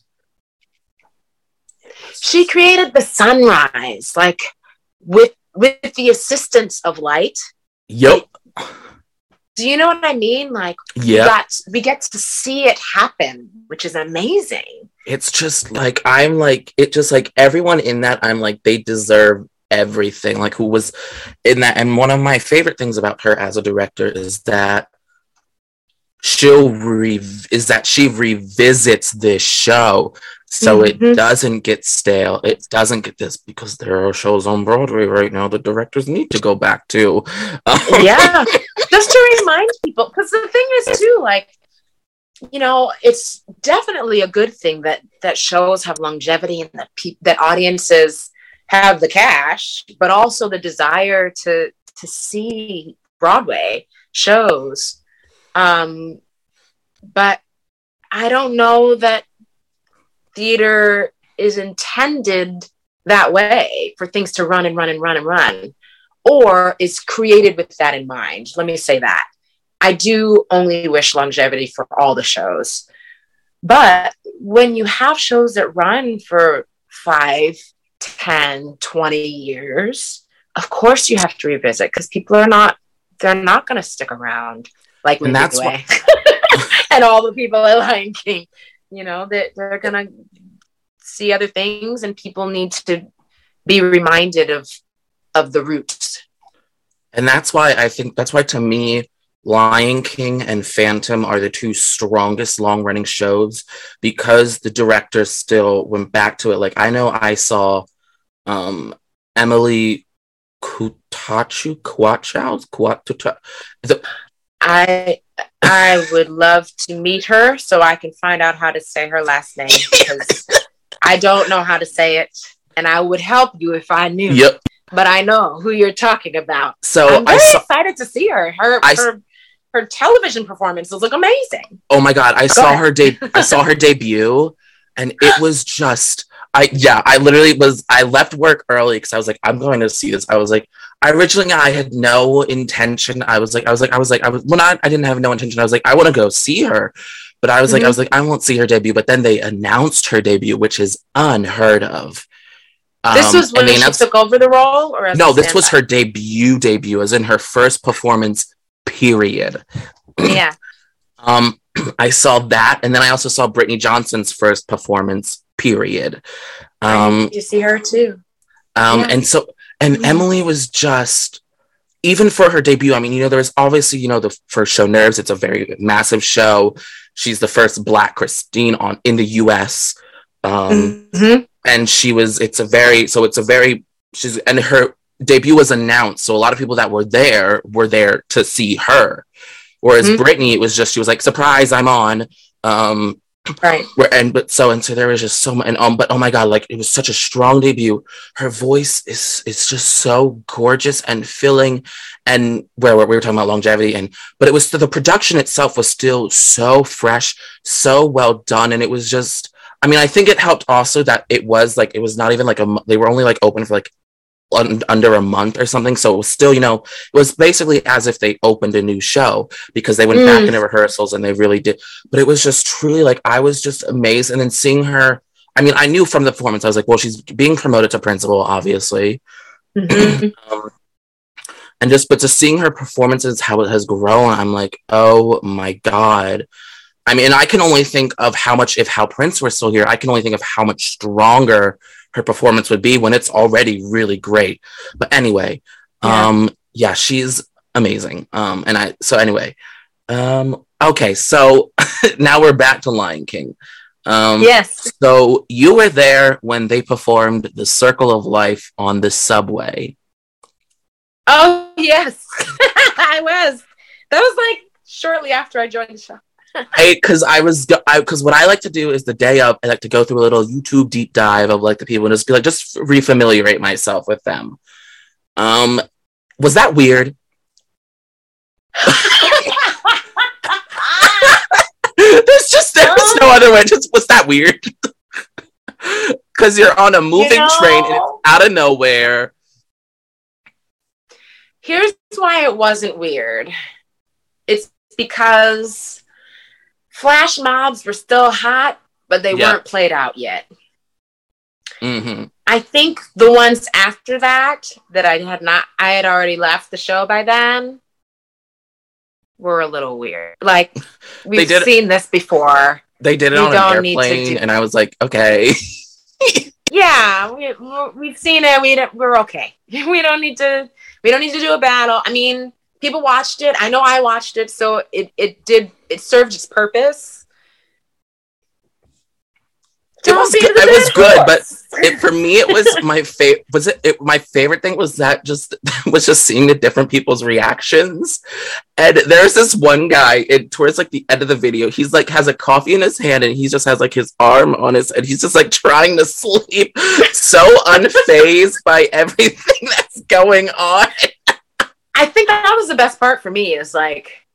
B: She created the sunrise, like with with the assistance of light.
A: Yep.
B: Do you know what I mean? Like,
A: yeah,
B: we, got, we get to see it happen, which is amazing.
A: It's just like I'm like it. Just like everyone in that, I'm like they deserve everything. Like who was in that, and one of my favorite things about her as a director is that she'll re is that she revisits this show so mm-hmm. it doesn't get stale it doesn't get this because there are shows on broadway right now the directors need to go back to
B: um, yeah just to remind people because the thing is too like you know it's definitely a good thing that that shows have longevity and that pe- that audiences have the cash but also the desire to to see broadway shows um, but I don't know that theater is intended that way for things to run and run and run and run, or is created with that in mind. Let me say that. I do only wish longevity for all the shows. But when you have shows that run for five, 10, 20 years, of course you have to revisit because people are not, they're not going to stick around like and that's why and all the people at Lion King, you know, that they're, they're gonna see other things, and people need to be reminded of of the roots.
A: And that's why I think that's why to me, Lion King and Phantom are the two strongest long running shows because the director still went back to it. Like I know I saw um, Emily Kutachu Kuachow.
B: I I would love to meet her so I can find out how to say her last name because I don't know how to say it, and I would help you if I knew.
A: Yep.
B: But I know who you're talking about.
A: So
B: I'm very saw, excited to see her. Her I, her her television performances look amazing.
A: Oh my god! I Go saw ahead. her de- I saw her debut, and it was just I yeah, I literally was I left work early because I was like, I'm going to see this. I was like, I originally I had no intention. I was like, I was like, I was like, I was well not I didn't have no intention. I was like, I want to go see her. But I was mm-hmm. like, I mm-hmm. was like, I won't see her debut. But then they announced her debut, which is unheard of.
B: Um, this was when she took over the role, or
A: no? This was her debut. Debut, as in her first performance. Period.
B: Yeah.
A: um, I saw that, and then I also saw Brittany Johnson's first performance period.
B: Um, you see her too.
A: Um, yeah. And so, and mm-hmm. Emily was just, even for her debut, I mean, you know, there was obviously, you know, the first show Nerves, it's a very massive show. She's the first Black Christine on in the US. Um, mm-hmm. And she was, it's a very, so it's a very, she's, and her debut was announced. So a lot of people that were there were there to see her. Whereas mm-hmm. Brittany, it was just, she was like, surprise, I'm on. Um,
B: right
A: where and but so and so there was just so much and um but oh my god like it was such a strong debut her voice is is just so gorgeous and filling and where, where we were talking about longevity and but it was the production itself was still so fresh so well done and it was just I mean, I think it helped also that it was like it was not even like a they were only like open for like un- under a month or something. So it was still, you know, it was basically as if they opened a new show because they went mm. back into rehearsals and they really did. But it was just truly like I was just amazed. And then seeing her, I mean, I knew from the performance, I was like, well, she's being promoted to principal, obviously. Mm-hmm. um, and just, but to seeing her performances, how it has grown, I'm like, oh my God. I mean, I can only think of how much, if Hal Prince were still here, I can only think of how much stronger her performance would be when it's already really great. But anyway, yeah. um, yeah, she's amazing. Um, and I so anyway, um, okay, so now we're back to Lion King. Um,
B: yes.
A: So you were there when they performed the Circle of Life on the subway.
B: Oh yes, I was. That was like shortly after I joined the show
A: because I, was because what I like to do is the day of I like to go through a little YouTube deep dive of like the people and just be like just refamiliate myself with them. Um, was that weird? there's just there was no other way. Just was that weird? Because you're on a moving you know, train and it's out of nowhere.
B: Here's why it wasn't weird. It's because flash mobs were still hot, but they weren't played out yet.
A: Mm-hmm.
B: I think the ones after that that I had not, I had already left the show by then, were a little weird. Like we've seen this before.
A: They did it
B: We
A: on an airplane,
B: do-
A: and I was like, okay.
B: Yeah, we, we've seen it. We we're okay. We don't need to. We don't need to do a battle. I mean, people watched it. I know I watched it, so it it did. It served its purpose.
A: It was good- it was good, but it, for me, it was my favorite. Was it, it? My favorite thing was that just was just seeing the different people's reactions. And there's this one guy, it, towards like the end of the video, he's like has a coffee in his hand, and he just has like his arm on his, and he's just like trying to sleep, so unfazed by everything that's going on.
B: I think that was the best part for me. Is like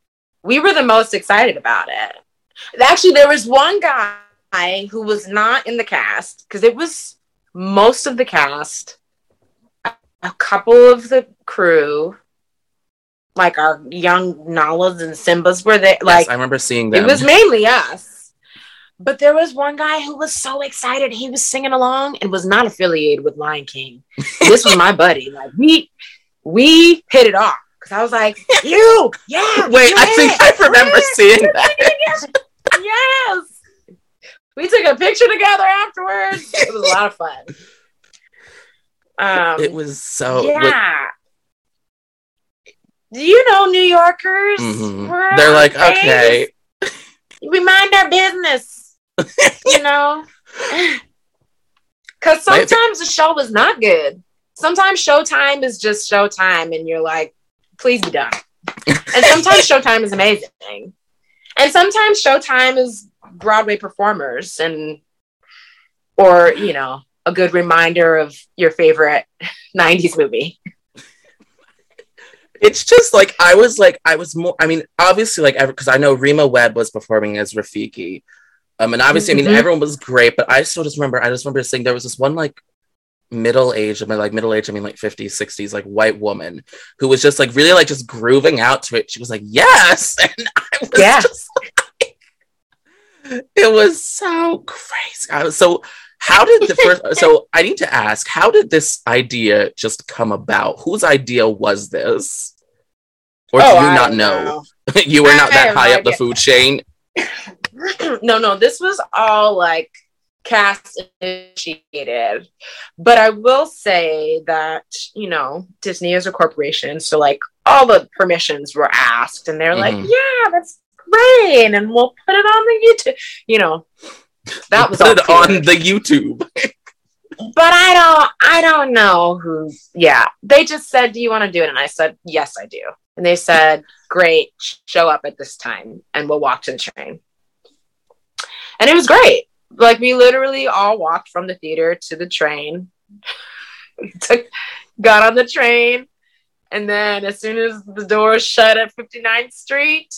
B: we were the most excited about it. Actually, there was one guy who was not in the cast because it was most of the cast, a couple of the crew, like our young Nalas and Simbas were there. Like
A: I remember seeing them.
B: it was mainly us. But there was one guy who was so excited. He was singing along and was not affiliated with Lion King. This was my buddy. Like we we hit it off. Cause I was like, you, yeah.
A: Wait,
B: you
A: I
B: in
A: think I remember seeing that.
B: yes. We took a picture together afterwards. It was a lot of fun. Um,
A: it was so.
B: yeah. Do you know New Yorkers?
A: Mhm. They're like,
B: okay.
A: okay,
B: we mind our business, you know? Because sometimes the show was not good. Sometimes Showtime is just Showtime, and you're like, please be done. and sometimes Showtime is amazing. And sometimes Showtime is Broadway performers and, or, you know, a good reminder of your favorite 90s movie.
A: it's just like I was like I was more. I mean, obviously, like because I know Rema Webb was performing as Rafiki, um, and obviously, I mean, everyone was great, but I still just remember. I just remember saying there was this one like middle age. I mean, like middle age. I mean, like fifties, sixties, like white woman who was just like really like just grooving out to it. She was like, "Yes," and I was
B: Yeah.
A: just like, it was so crazy. I was so. How did the first? so I need to ask, how did this idea just come about? Whose idea was this? Or do
B: Oh,
A: you
B: I
A: not
B: don't
A: know? you were not
B: I
A: that high up the food chain.
B: no, no, this was all like cast initiated. But I will say that, you know, Disney is a corporation. So, like, all the permissions were asked, and they're like,
A: Mhm.
B: yeah, that's great. And we'll put it on the YouTube. You know, that was
A: Put it on the YouTube.
B: But I don't, I don't know who. Yeah, they just said, "Do you want to do it?" And I said, "Yes, I do." And they said, "Great, show up at this time, and we'll walk to the train." And it was great. Like we literally all walked from the theater to the train. Took, got on the train, and then as soon as the doors shut at 59th Street,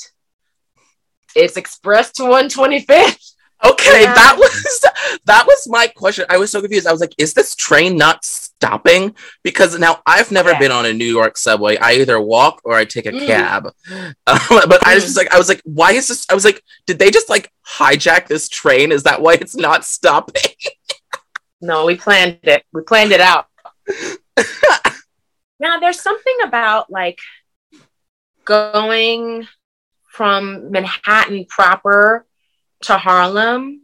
B: it's express to 125th.
A: Okay,
B: Yeah.
A: that was that was my question. I was so confused. I was like, is this train not stopping? Because now I've never been on a New York subway. I either walk or I take a
B: Mm.
A: cab. Um, but I was just like, I was like, why is this? I was like, did they just like hijack this train? Is that why it's not stopping?
B: No, we planned it. We planned it out. now, there's something about like going from Manhattan proper to Harlem.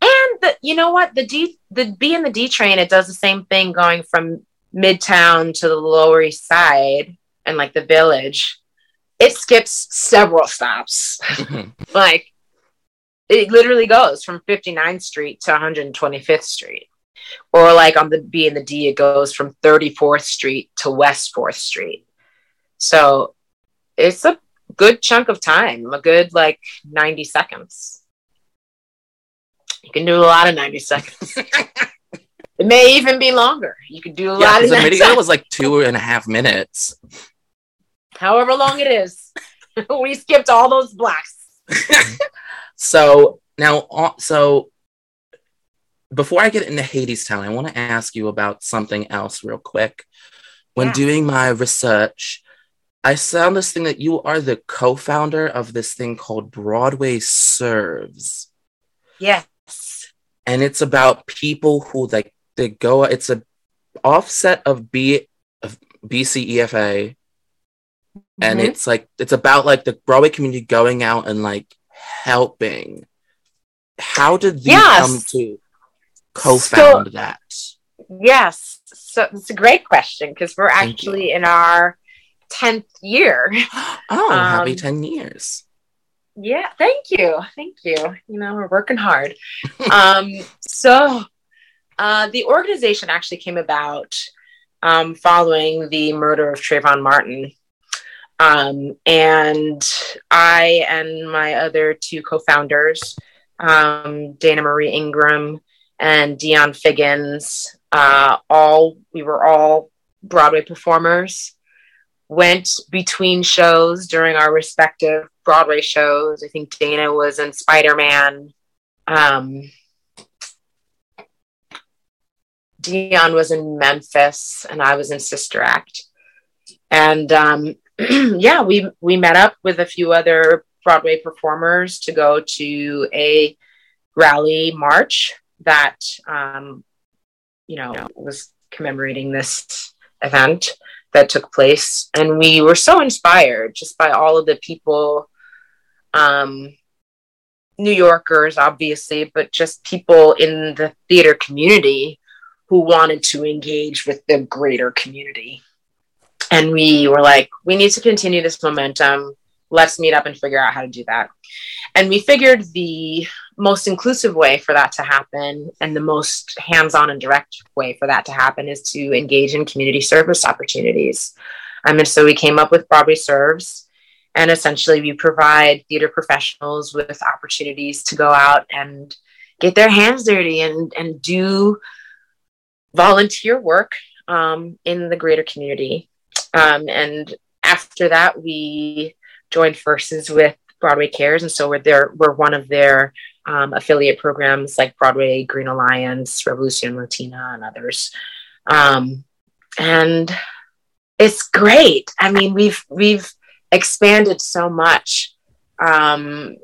B: And the, you know what? The D the B and the D train, it does the same thing going from Midtown to the Lower East Side and like the village. It skips several stops. like it literally goes from 59th Street to 125th Street. Or like on the B and the D, it goes from 34th Street to West 4th Street. So it's a good chunk of time, a good like 90 seconds. You can do a lot of 90 seconds. it may even be longer. You could do a
A: yeah,
B: lot of
A: the
B: 90
A: video
B: seconds.
A: was like two and a half minutes.
B: However long it is. we skipped all those blocks.
A: So now, uh, so before I get into Hadestown, I want to ask you about something else real quick. When
B: Yeah.
A: doing my research, I found this thing that you are the co-founder of this thing called Broadway Serves,
B: Yes.
A: and it's about people who like they go. It's a offset of B of BCEFA, and
B: Mhm.
A: it's like it's about like the Broadway community going out and like helping. How did you
B: Yes.
A: come to co-found that?
B: Yes. So it's a great question because we're
A: Thank
B: actually in our 10th year.
A: Oh, happy
B: Um,
A: 10 years.
B: Yeah, thank you. Thank you. You know, we're working hard. um, so uh, the organization actually came about um, following the murder of Trayvon Martin. Um, and I and my other two co founders, um, Dana Marie Ingram and Dionne Figgins, uh, all we were all Broadway performers went between shows during our respective Broadway shows. I think Dana was in Spider Man. Um, Dionne was in Memphis, and I was in Sister Act. And um, yeah, we we met up with a few other Broadway performers to go to a rally march that um, you know was commemorating this event that took place. And we were so inspired just by all of the people um new yorkers obviously but just people in the theater community who wanted to engage with the greater community. And we were like we need to continue this momentum. Let's meet up and figure out how to do that. And we figured the most inclusive way for that to happen and the most hands-on and direct way for that to happen is to engage in community service opportunities. Um, and so we came up with broadway serves and essentially we provide theater professionals with opportunities to go out and get their hands dirty and, and do volunteer work um, in the greater community. Um, and after that we joined forces with broadway cares and so we're there we're one of their um, affiliate programs like Broadway Green Alliance, Revolution Latina, and others. Um, and it's great. I mean, we've we've expanded so much um,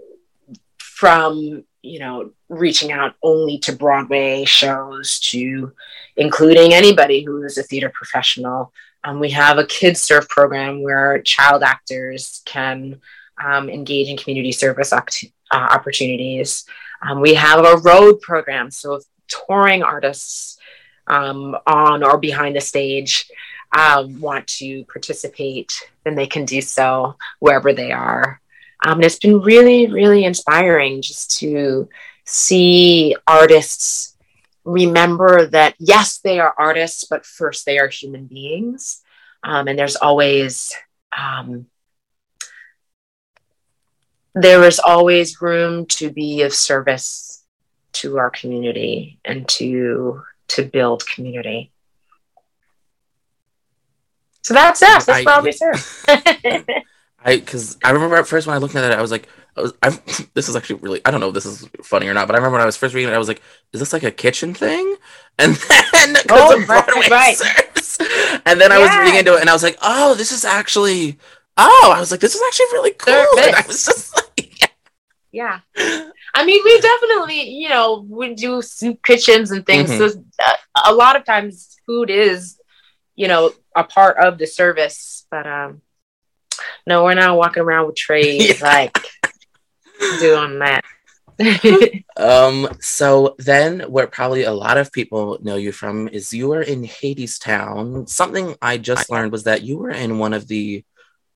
B: from you know reaching out only to Broadway shows to including anybody who is a theater professional. Um, we have a kids serve program where child actors can um, engage in community service oct- uh, opportunities. Um, we have a road program, so touring artists um, on or behind the stage um, want to participate, then they can do so wherever they are. Um, and it's been really, really inspiring just to see artists remember that yes, they are artists, but first they are human beings. Um, and there's always um, there is always room to be of service to our community and to to build community. So that's us. That's
A: I-
B: Broadway Serve.
A: I because I remember at first when I looked at it, I was like, I was, I'm, this is actually really I don't know if this is funny or not, but I remember when I was first reading it, I was like, is this like a kitchen thing? And then because
B: Oh,
A: of
B: right,
A: Broadway
B: right.
A: and then I was reading into it, and I was like, oh, this is actually, oh, I was like, this is actually really cool. I was just like,
B: yeah. I mean, we definitely, you know, we do soup kitchens and things.
A: Mhm.
B: So uh, a lot of times food is, you know, a part of the service. But um no, we're not walking around with trays
A: Yeah.
B: like doing that.
A: Um, so then what probably a lot of people know you from is you were in Hadestown. Something I just learned was that you were in one of the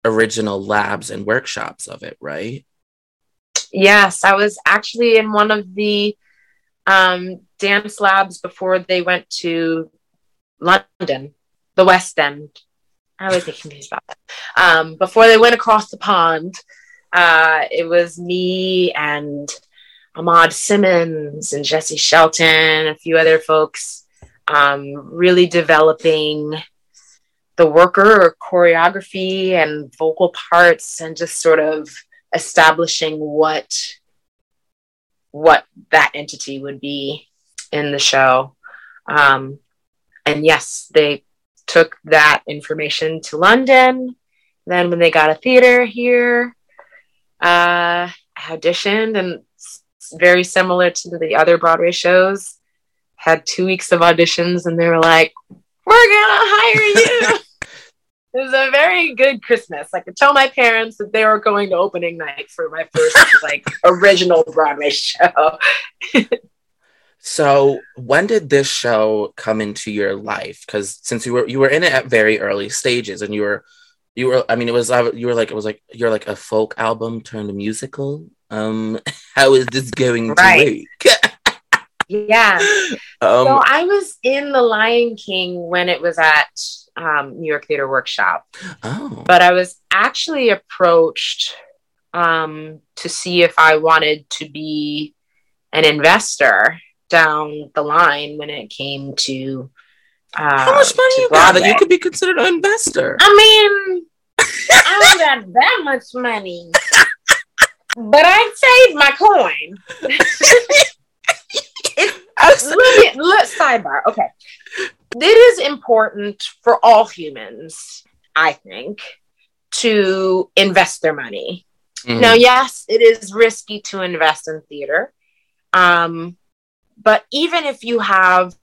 A: original labs and workshops of it, right?
B: Yes, I was actually in one of the um, dance labs before they went to London, the West End. I get confused about that. Um, before they went across the pond, uh, it was me and Ahmad Simmons and Jesse Shelton, a few other folks, um, really developing the worker choreography and vocal parts and just sort of establishing what what that entity would be in the show um, and yes they took that information to london then when they got a theater here uh auditioned and very similar to the other broadway shows had two weeks of auditions, and they were like, "We're gonna hire you." it was a very good Christmas. I could tell my parents that they were going to opening night for my first like original Broadway show.
A: so when did this show come into your life? Because since you were you were in it at very early stages, and you were you were I mean it was uh, you were like it was like you're like a folk album turned musical. Um, how is this going right. to
B: work? yeah. Um, so I was in The Lion King when it was at um, New York Theater Workshop. Oh. But I was actually approached um, to see if I wanted to be an investor down the line when it came to.
A: Uh, How much money you got that you could be considered an investor?
B: I mean, I don't got that much money, but I saved my coin. let me, let sidebar. Okay, it is important for all humans, I think, to invest their money. Mm-hmm. Now, yes, it is risky to invest in theater. Um, but even if you have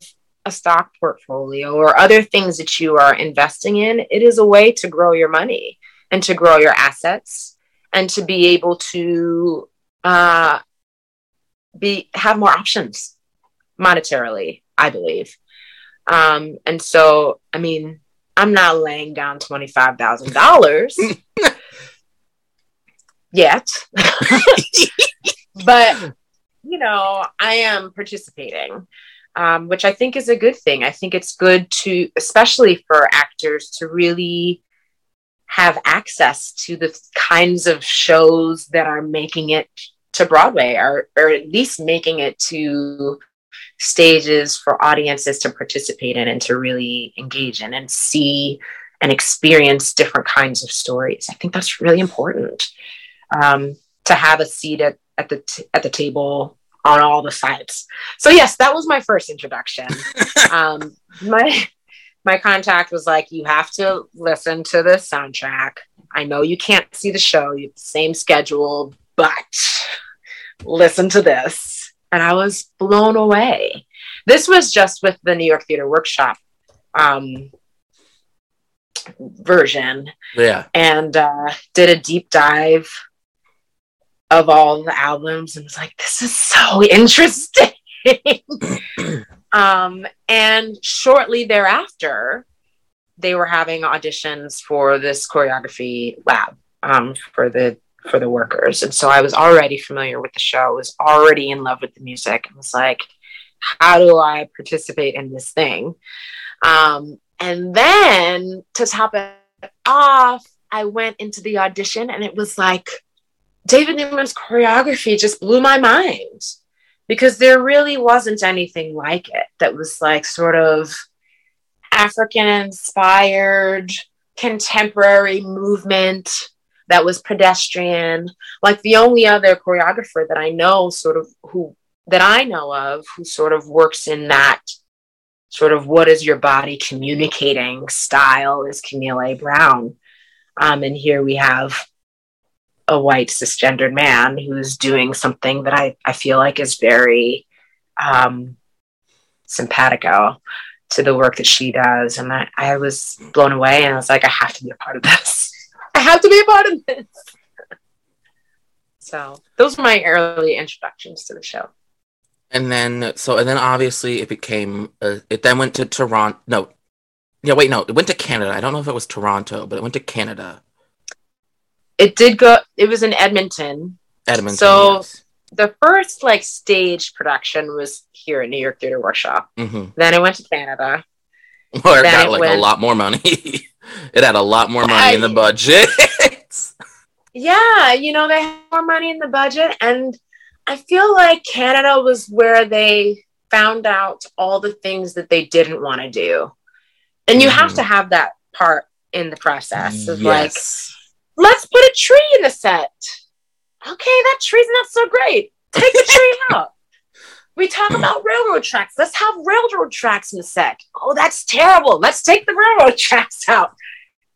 B: a stock portfolio or other things that you are investing in, it is a way to grow your money and to grow your assets and to be able to uh, be have more options monetarily, I believe. Um, and so, I mean, I'm not laying down $25,000 yet, but you know, I am participating, um, which I think is a good thing. I think it's good to, especially for actors, to really have access to the kinds of shows that are making it to Broadway or, or at least making it to stages for audiences to participate in and to really engage in and see and experience different kinds of stories. I think that's really important um, to have a seat at, at the t- at the table on all the sides. So yes, that was my first introduction. um, my my contact was like, "You have to listen to the soundtrack. I know you can't see the show; you have the same schedule, but listen to this." And I was blown away. This was just with the New York Theater Workshop um, version.
A: Yeah.
B: And uh, did a deep dive of all the albums and was like, this is so interesting. um, and shortly thereafter, they were having auditions for this choreography lab um, for the for the workers. And so I was already familiar with the show, was already in love with the music, and was like, how do I participate in this thing? Um, and then to top it off, I went into the audition and it was like David Neumann's choreography just blew my mind because there really wasn't anything like it that was like sort of African inspired contemporary movement that was pedestrian. Like the only other choreographer that I know, sort of who that I know of, who sort of works in that sort of what is your body communicating style is Camille A. Brown. Um, and here we have a white cisgendered man who's doing something that I, I feel like is very um, simpatico to the work that she does. And I, I was blown away and I was like, I have to be a part of this. I have to be a part of this. so those were my early introductions to the show.
A: And then, so, and then obviously it became, uh, it then went to Toronto. No, yeah, wait, no, it went to Canada. I don't know if it was Toronto, but it went to Canada.
B: It did go, it was in Edmonton.
A: Edmonton.
B: So yes. the first like stage production was here at New York Theater Workshop. Mm-hmm. Then it went to Canada.
A: Where it got it like went, a lot more money. it had a lot more money I, in the budget.
B: yeah, you know, they had more money in the budget. And I feel like Canada was where they found out all the things that they didn't want to do. And you mm. have to have that part in the process of yes. like, let's put a tree in the set. Okay, that tree's not so great. Take the tree out. We talk about railroad tracks. Let's have railroad tracks in the set. Oh, that's terrible. Let's take the railroad tracks out.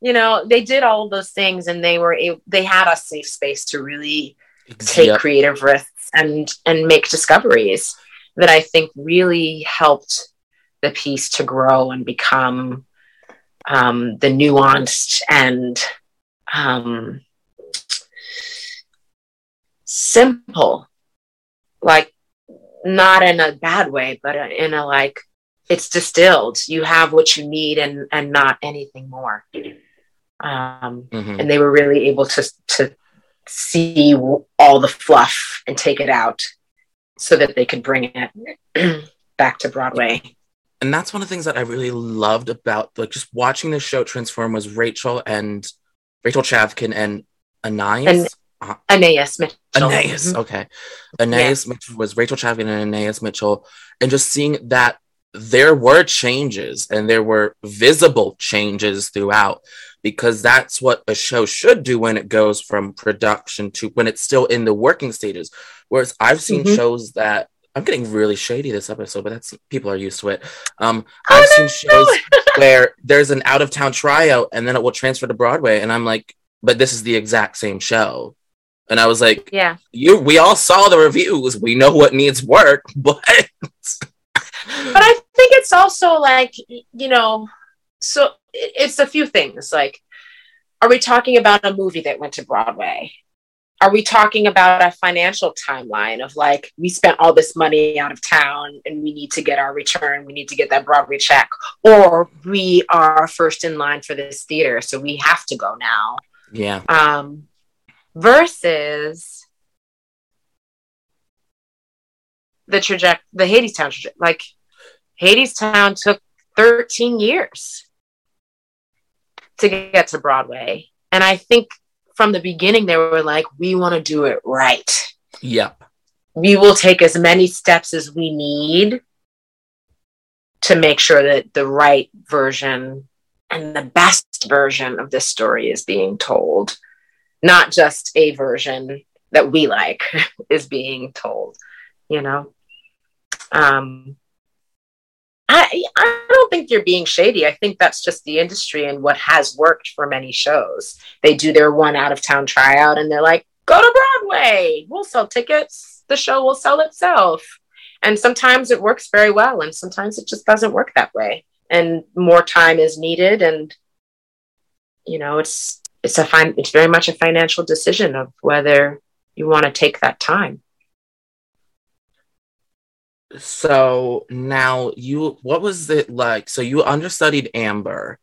B: You know, they did all those things and they were able, they had a safe space to really take creative risks and and make discoveries. that I think really helped the piece to grow and become um, the nuanced and um, simple, like not in a bad way, but in a like it's distilled. You have what you need and and not anything more. Um, mm-hmm. And they were really able to to see all the fluff and take it out so that they could bring it back to Broadway.
A: And that's one of the things that I really loved about like just watching the show transform was Rachel and Rachel Chavkin and Anais. And
B: uh, Anais Mitchell.
A: Anais, mm-hmm. okay. Anais yeah. Mitchell was Rachel Chavkin and Anais Mitchell. And just seeing that there were changes and there were visible changes throughout because that's what a show should do when it goes from production to when it's still in the working stages. Whereas I've seen mm-hmm. shows that I'm getting really shady this episode, but that's people are used to it. Um, oh, I've seen shows where there's an out of town tryout and then it will transfer to Broadway, and I'm like, but this is the exact same show. And I was like,
B: yeah,
A: you. We all saw the reviews. We know what needs work, but. but
B: I think it's also like you know, so it's a few things. Like, are we talking about a movie that went to Broadway? are we talking about a financial timeline of like we spent all this money out of town and we need to get our return we need to get that broadway check or we are first in line for this theater so we have to go now
A: yeah
B: um versus the trajectory the hadestown traje- like hadestown took 13 years to get to broadway. And i think from the beginning they were like we want to do it right.
A: Yep.
B: We will take as many steps as we need to make sure that the right version and the best version of this story is being told not just a version that we like is being told you know um I, I don't think you're being shady. I think that's just the industry and what has worked for many shows. They do their one out of town tryout and they're like, go to Broadway. We'll sell tickets. The show will sell itself. And sometimes it works very well, and sometimes it just doesn't work that way. And more time is needed. And, you know, it's, it's a fine, it's very much a financial decision of whether you want to take that time
A: so now you what was it like so you understudied amber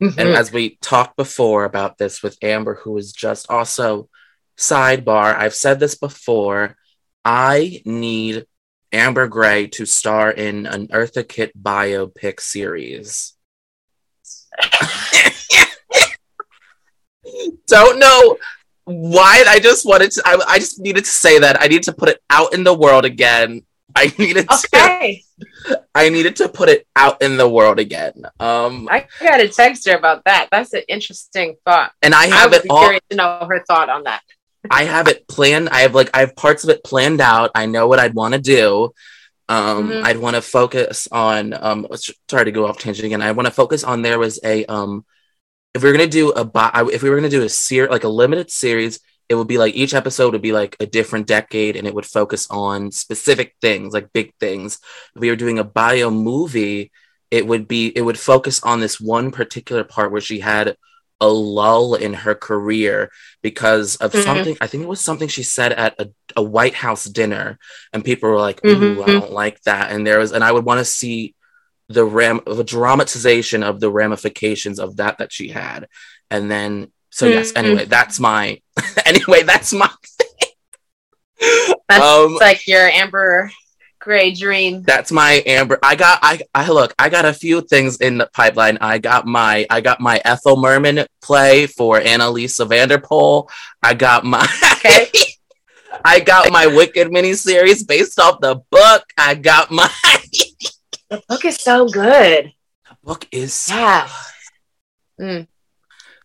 A: mm-hmm. and as we talked before about this with amber who is just also sidebar i've said this before i need amber gray to star in an eartha kitt biopic series don't know why i just wanted to I, I just needed to say that i need to put it out in the world again I needed okay. to I needed to put it out in the world again. Um
B: I got a text her about that. That's an interesting thought.
A: And I have I it all
B: to know her thought on that.
A: I have it planned. I have like I have parts of it planned out. I know what I'd want to do. Um mm-hmm. I'd want to focus on um sorry to go off tangent again. I want to focus on there was a um if we are gonna do a if we were gonna do a series like a limited series it would be like each episode would be like a different decade and it would focus on specific things like big things if we were doing a bio movie it would be it would focus on this one particular part where she had a lull in her career because of mm-hmm. something i think it was something she said at a, a white house dinner and people were like ooh mm-hmm. i don't like that and there was and i would want to see the ram the dramatization of the ramifications of that that she had and then so yes, mm-hmm. anyway, that's my anyway, that's my
B: That's um, like your Amber Gray dream.
A: That's my Amber. I got I I look, I got a few things in the pipeline. I got my I got my Ethel Merman play for Annalisa Vanderpool. I got my okay. I got my Wicked miniseries based off the book. I got my
B: The book is so good.
A: The book is
B: yeah. Mm.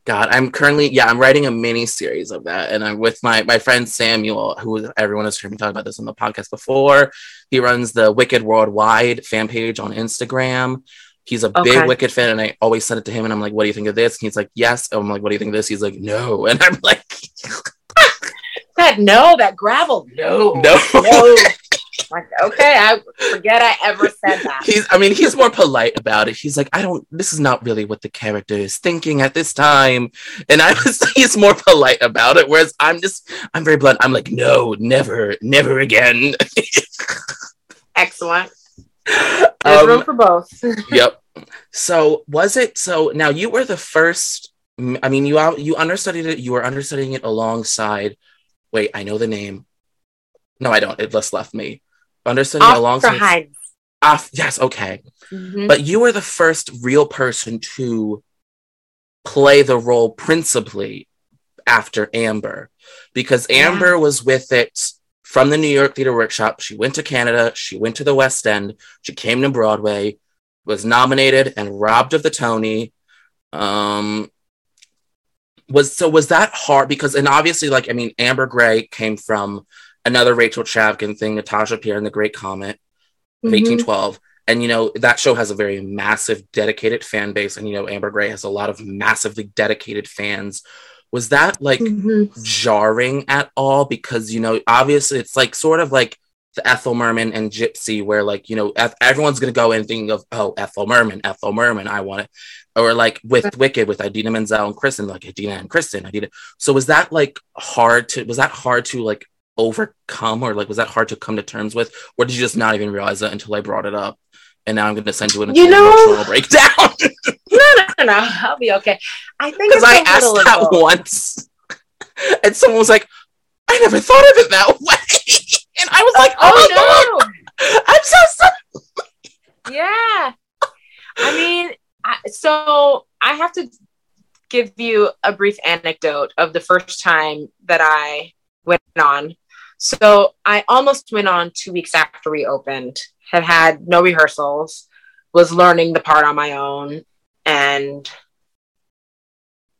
A: God, I'm currently yeah, I'm writing a mini series of that, and I'm with my my friend Samuel, who everyone has heard me talk about this on the podcast before. He runs the Wicked Worldwide fan page on Instagram. He's a okay. big Wicked fan, and I always send it to him, and I'm like, "What do you think of this?" And he's like, "Yes." And I'm like, "What do you think of this?" He's like, "No," and I'm like,
B: "That no, that gravel, no,
A: no." no.
B: Like, okay, I forget I ever said that.
A: He's, I mean, he's more polite about it. He's like, I don't, this is not really what the character is thinking at this time. And I was, he's more polite about it. Whereas I'm just, I'm very blunt. I'm like, no, never, never again.
B: Excellent. There's um, room for both.
A: yep. So was it, so now you were the first, I mean, you, you understudied it, you were understudying it alongside, wait, I know the name. No, I don't. It just left me. Understudying alongside. Off, yes, okay. Mm-hmm. But you were the first real person to play the role principally after Amber, because Amber yeah. was with it from the New York Theater Workshop. She went to Canada, she went to the West End, she came to Broadway, was nominated and robbed of the Tony. Um, was so was that hard because and obviously like I mean Amber Gray came from another Rachel Chavkin thing, Natasha Pierre and the Great Comet, mm-hmm. 1812. And you know that show has a very massive, dedicated fan base, and you know Amber Gray has a lot of massively dedicated fans. Was that like mm-hmm. jarring at all? Because you know, obviously, it's like sort of like the Ethel Merman and Gypsy, where like you know everyone's gonna go and thinking of oh Ethel Merman, Ethel Merman, I want it, or like with Wicked with Idina Menzel and Kristin, like Idina and Kristin, Idina. So was that like hard to was that hard to like overcome or like was that hard to come to terms with? Or did you just not even realize that until i brought it up? And now i'm going to send you an
B: you know,
A: emotional breakdown.
B: No no no no. I'll be okay. I think
A: because i asked that once. And someone was like i never thought of it that way. And i was like oh, oh no. i'm so
B: sorry. Yeah. I mean I, so i have to give you a brief anecdote of the first time that i went on so I almost went on two weeks after we opened, had had no rehearsals, was learning the part on my own. And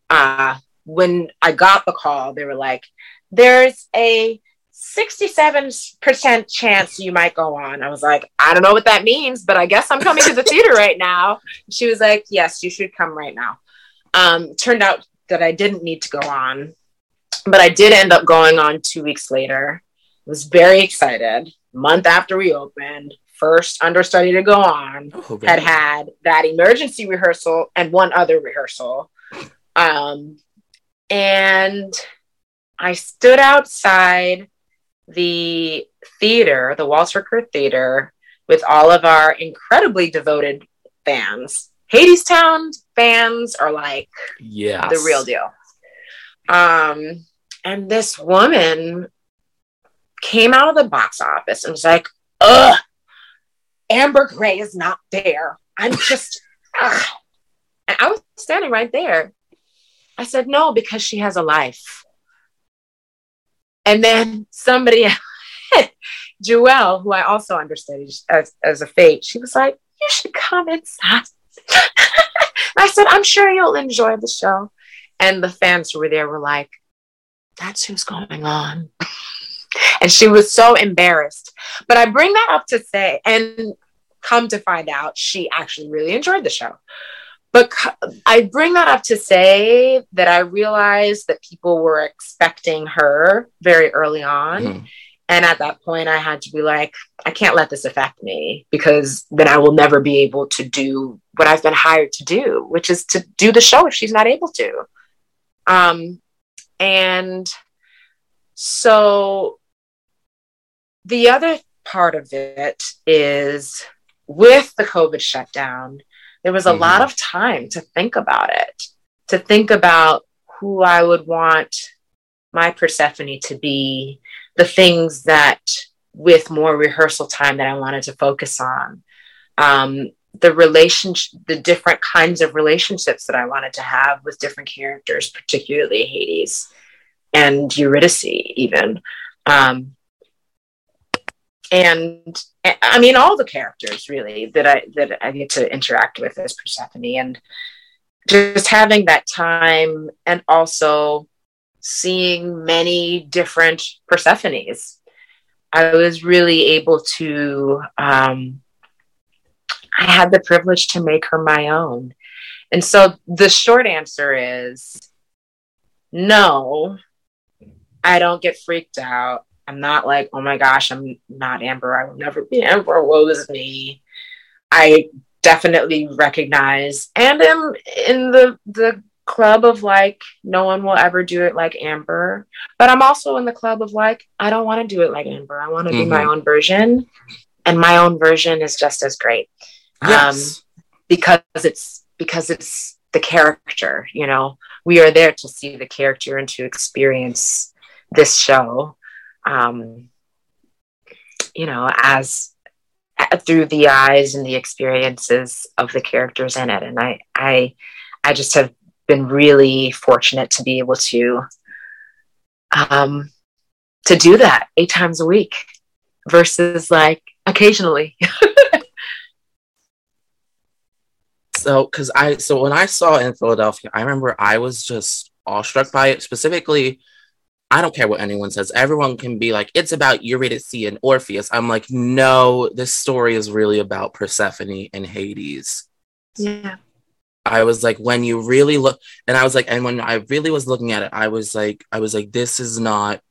B: uh, when I got the call, they were like, there's a 67% chance you might go on. I was like, I don't know what that means, but I guess I'm coming to the theater right now. She was like, yes, you should come right now. Um, turned out that I didn't need to go on, but I did end up going on two weeks later was very excited. Month after we opened, first understudy to go on, oh, had had that emergency rehearsal and one other rehearsal. Um, and I stood outside the theater, the Walter Kerr Theater, with all of our incredibly devoted fans. Hadestown fans are like
A: yes.
B: the real deal. Um, and this woman came out of the box office and was like, ugh, Amber Gray is not there. I'm just. And I was standing right there. I said, no, because she has a life. And then somebody, Joelle, who I also understudied as, as a fate, she was like, you should come inside. I said, I'm sure you'll enjoy the show. And the fans who were there were like, that's who's going on and she was so embarrassed. But I bring that up to say, and come to find out, she actually really enjoyed the show. But I bring that up to say that I realized that people were expecting her very early on. Mm-hmm. And at that point, I had to be like, I can't let this affect me because then I will never be able to do what I've been hired to do, which is to do the show if she's not able to. Um, and so the other part of it is with the COVID shutdown, there was a mm-hmm. lot of time to think about it, to think about who I would want my Persephone to be, the things that with more rehearsal time that I wanted to focus on, um, the relationship, the different kinds of relationships that I wanted to have with different characters, particularly Hades and Eurydice, even. Um, and I mean all the characters really that I that I get to interact with as Persephone and just having that time and also seeing many different Persephones. I was really able to um, I had the privilege to make her my own. And so the short answer is no, I don't get freaked out. I'm not like, oh my gosh, I'm not Amber. I will never be Amber. Woe is me. I definitely recognize and am in the the club of like no one will ever do it like Amber. But I'm also in the club of like I don't want to do it like Amber. I want to mm-hmm. do my own version. And my own version is just as great. Yes. Um because it's because it's the character, you know. We are there to see the character and to experience this show. Um you know, as through the eyes and the experiences of the characters in it. And i i i just have been really fortunate to be able to um to do that eight times a week versus like occasionally.
A: So because i so when i saw in philadelphia i remember i was just awestruck by it specifically I don't care what anyone says. Everyone can be like, it's about Eurydice and Orpheus. I'm like, no, this story is really about Persephone and Hades.
B: Yeah.
A: I was like, when you really look, and I was like, and when I really was looking at it, I was like, I was like, this is not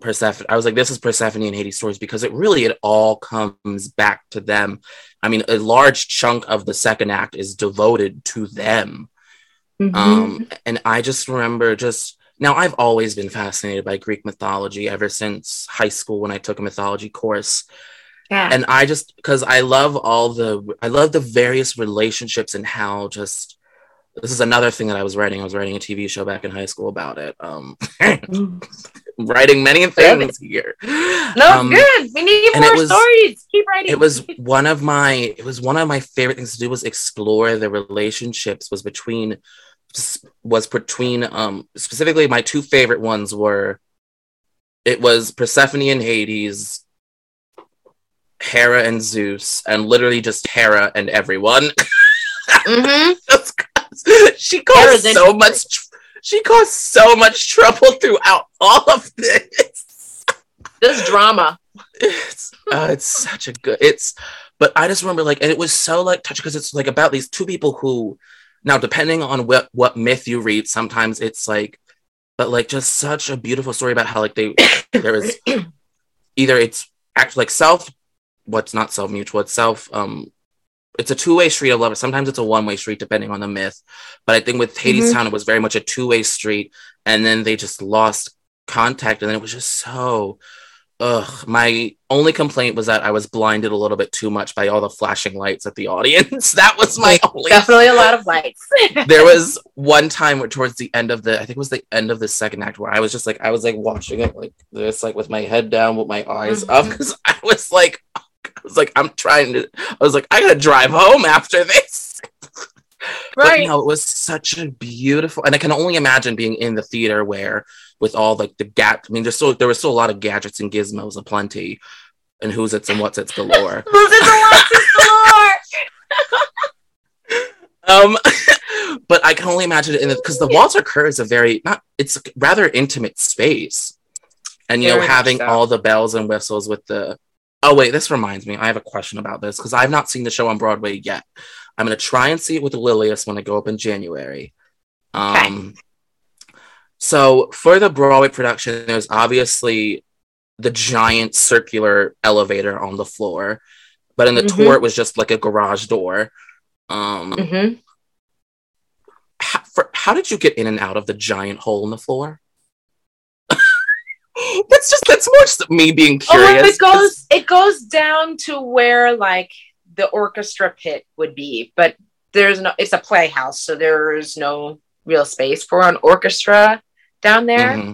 A: Persephone. I was like, this is Persephone and Hades stories because it really, it all comes back to them. I mean, a large chunk of the second act is devoted to them. Mm-hmm. Um, and I just remember just, now, I've always been fascinated by Greek mythology ever since high school when I took a mythology course. Yeah. And I just because I love all the I love the various relationships and how just this is another thing that I was writing. I was writing a TV show back in high school about it. Um, writing many things here.
B: No, um, good. We need more was, stories. Keep writing.
A: It was one of my it was one of my favorite things to do was explore the relationships was between was between um specifically my two favorite ones were it was Persephone and Hades, Hera and Zeus, and literally just Hera and everyone. Mm-hmm. she caused so much. Tr- she caused so much trouble throughout all of this.
B: This drama.
A: It's uh, it's such a good. It's but I just remember like, and it was so like touching because it's like about these two people who now, depending on what what myth you read, sometimes it's like, but like just such a beautiful story about how like they there is either it's actually like self, what's not self mutual, it's self um it's a two-way street of love. Sometimes it's a one-way street depending on the myth. But I think with Hades mm-hmm. Town, it was very much a two-way street, and then they just lost contact, and then it was just so Ugh, my only complaint was that I was blinded a little bit too much by all the flashing lights at the audience. that was my only.
B: Definitely a lot of lights.
A: there was one time where, towards the end of the, I think it was the end of the second act, where I was just like, I was like watching it like this, like with my head down, with my eyes mm-hmm. up, because I was like, I was like, I'm trying to, I was like, I gotta drive home after this. Right. But no, it was such a beautiful, and I can only imagine being in the theater where with all like the gap. I mean, there's still there was still a lot of gadgets and gizmos aplenty, and who's it's and what's it's galore. who's it's and what's it's galore. um, but I can only imagine it in because the, the Walter Kerr is a very not it's rather intimate space, and you very know having so. all the bells and whistles with the. Oh wait, this reminds me. I have a question about this because I've not seen the show on Broadway yet. I'm gonna try and see it with Lilius when I go up in January. Um, okay. So for the Broadway production, there's obviously the giant circular elevator on the floor, but in the mm-hmm. tour it was just like a garage door. Um, mm-hmm. how, for, how did you get in and out of the giant hole in the floor? that's just that's more me being curious.
B: Oh, it goes it goes down to where like the orchestra pit would be, but there's no it's a playhouse, so there's no real space for an orchestra down there. Mm-hmm.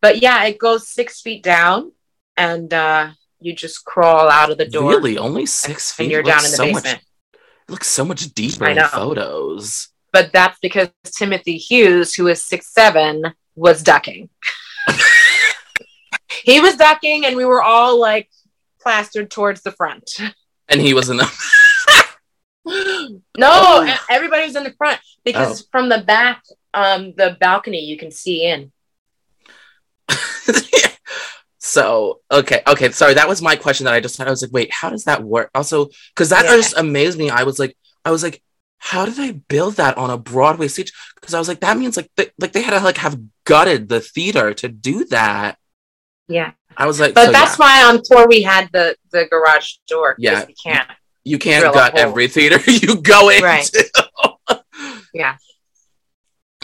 B: But yeah, it goes six feet down, and uh, you just crawl out of the door.
A: Really, only six feet.
B: And you're down in the so basement.
A: Much, it looks so much deeper in photos.
B: But that's because Timothy Hughes, who is six seven, was ducking. he was ducking, and we were all like plastered towards the front.
A: And he was in the.
B: no, oh. everybody was in the front because oh. from the back um the balcony you can see in.
A: so okay, okay, sorry, that was my question that I just had. I was like, wait, how does that work? Also, because that yeah. just amazed me. I was like, I was like, how did they build that on a Broadway stage? Because I was like, that means like they, like they had to like have gutted the theater to do that.
B: Yeah.
A: I was like,
B: but
A: so,
B: that's
A: yeah.
B: why on tour we had the the garage door.
A: Yeah.
B: you can't.
A: you can't gut every theater you go into.
B: Right. Yeah.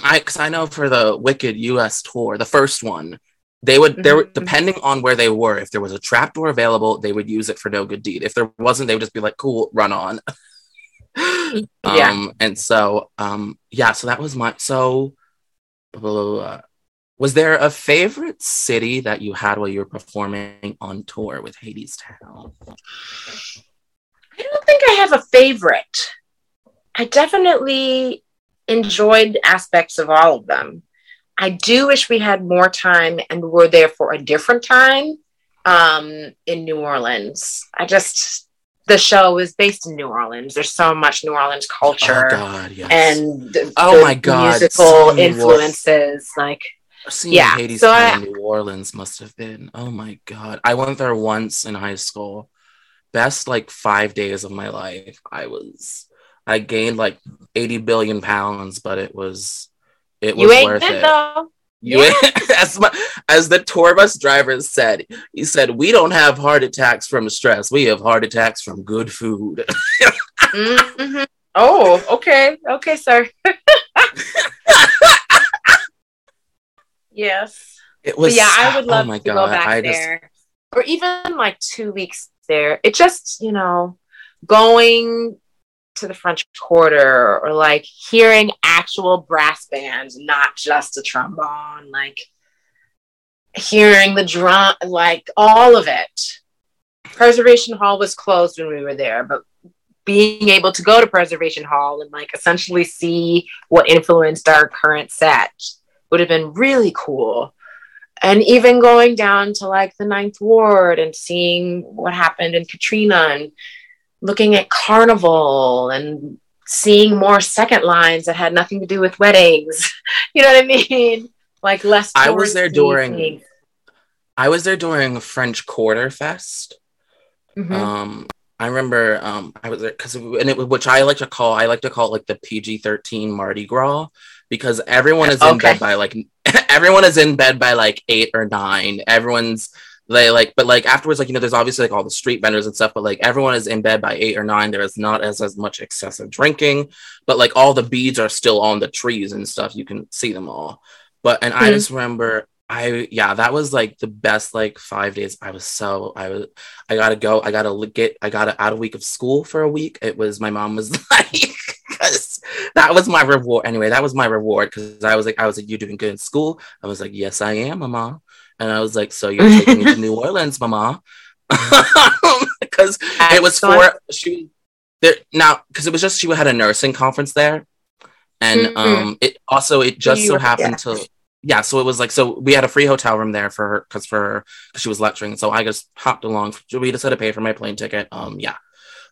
A: I because I know for the Wicked US tour, the first one, they would there were
B: Mhm.
A: depending on where they were, if there was a trapdoor available, they would use it for no good deed. If there wasn't, they would just be like, cool, run on.
B: Yeah.
A: Um and so um yeah, so that was my so blah, blah, blah, blah. was there a favorite city that you had while you were performing on tour with Hadestown?
B: I don't think I have a favorite. I definitely enjoyed aspects of all of them. I do wish we had more time and were there for a different time um, in New Orleans. I just, the show is based in New Orleans. There's so much New Orleans culture
A: Oh god, yes.
B: and the,
A: Oh
B: the
A: my God,
B: musical
A: Or-
B: influences. Like,
A: Seeing
B: Yeah,
A: Hades
B: so I-
A: New Orleans must have been oh my god. I went there once in high school. Best like five days of my life. I was I gained like 80 billion pounds, but it was it was
B: you ain't
A: worth it.
B: though.
A: You as my, as the tour bus driver said, he said, We don't have heart attacks from stress, we have heart attacks from good food.
B: Mhm. Oh, okay. Okay, sir. yes.
A: It
B: But
A: was
B: yeah, I would
A: oh
B: love
A: my
B: to
A: God,
B: go back
A: I just-
B: there. Or even like two weeks there. It just, you know, going to the French Quarter or like hearing actual brass bands, not just a trombone, like hearing the drum, like all of it. Preservation Hall was closed when we were there, but being able to go to Preservation Hall and like essentially see what influenced our current set would have been really cool. And even going down to like the Ninth Ward and seeing what happened in Katrina and looking at Carnival and seeing more second lines that had nothing to do with weddings. you know what I mean? Like less.
A: I was there during-
B: things.
A: I was there during French Quarter Fest.
B: Mhm.
A: Um, I remember um, I was there because and it was, which I like to call I like to call it like the PG thirteen Mardi Gras because everyone is in bed by like everyone is in bed by like eight or nine. Everyone's they like but like afterwards like you know there's obviously like all the street vendors and stuff but like everyone is in bed by eight or nine there is not as as much excessive drinking but like all the beads are still on the trees and stuff you can see them all but and i
B: Mhm.
A: just remember i yeah that was like the best like five days i was so i was I gotta go. I gotta get. I gotta out a week of school for a week. It was my mom was like, that was my reward. Anyway, that was my reward because I was like, I was like, you doing good in school? I was like, yes, I am, mama. And I was like, so you're taking me to New Orleans, mama? Because it was for she there now because it was just she had a nursing conference there, and
B: Mhm.
A: um, it also it just so happened to yeah, so it was like so we had a free hotel room there for her because for her she was lecturing. So I just hopped along. We just had to pay for my plane ticket. Um, yeah.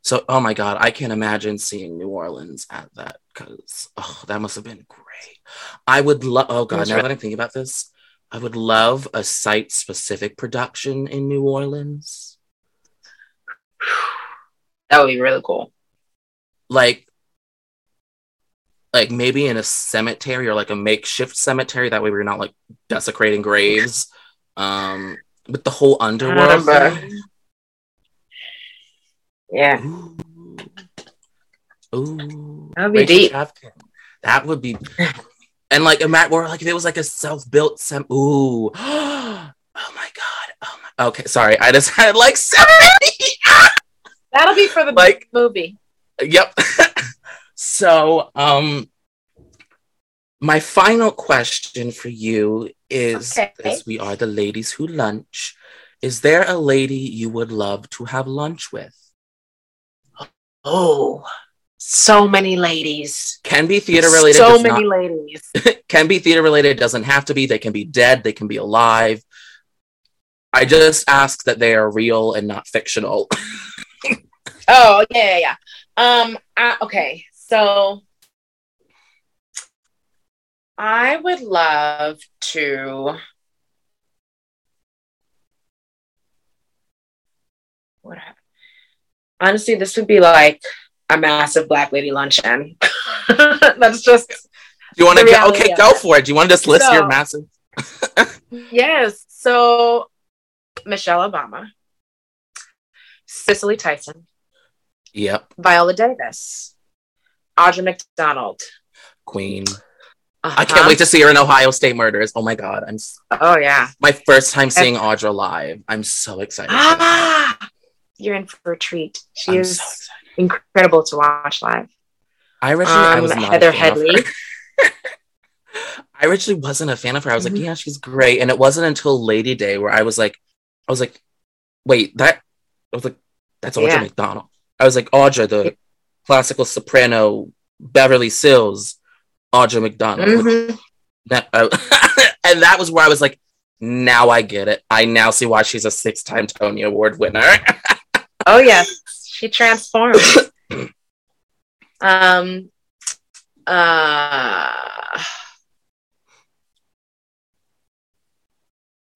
A: So oh my god, I can't imagine seeing New Orleans at that because oh that must have been great. I would love. Oh god, now that I'm thinking about this, I would love a site specific production in New Orleans.
B: That would be really cool.
A: like like maybe in a cemetery or like a makeshift cemetery that way we're not like desecrating graves um with the whole underworld thing.
B: Yeah.
A: Ooh. Ooh.
B: That would be
A: Rachel
B: deep.
A: That would be and like a mat or like if it was like a self-built sem ooh oh my god oh my okay sorry I just had like so many
B: That'll be for the
A: Like-
B: movie.
A: Yep. so, um, my final question for you is
B: Okay.
A: as we are the ladies who lunch, is there a lady you would love to have lunch with?
B: Oh, so many ladies.
A: Can be theater related.
B: So many
A: not-
B: ladies.
A: can be theater related. Doesn't have to be. They can be dead. They can be alive. I just ask that they are real and not fictional.
B: Oh yeah, yeah, yeah. Um. I, okay, so I would love to. What? Honestly, this would be like a massive black lady luncheon. That's just
A: Do you want to go? Okay, go for it. Do you want to just list your massive?
B: yes. So Michelle Obama, Cicely Tyson,
A: Yep.
B: Viola Davis, Audra McDonald.
A: Queen.
B: Uh-huh.
A: I can't wait to see her in Ohio State Murders. Oh my god, I'm s-
B: Oh yeah.
A: my first time seeing Audra live. I'm so excited.
B: Ah, you're in for a treat. She
A: I'm
B: is
A: so excited.
B: Incredible to watch live.
A: I originally I
B: Um,
A: was not
B: Heather
A: a fan of her.
B: Headley.
A: I originally wasn't a fan of her. I was
B: Mhm.
A: like, yeah, she's great. And it wasn't until Lady Day where I was like, I was like, wait, that I was like, that's Audra
B: Yeah.
A: McDonald. I was like, Audra, the classical soprano, Beverly Sills, Audra McDonald.
B: Mhm.
A: That, and that was where I was like, now I get it. I now see why she's a six-time Tony Award winner.
B: Oh yes, she transformed. um. Uh.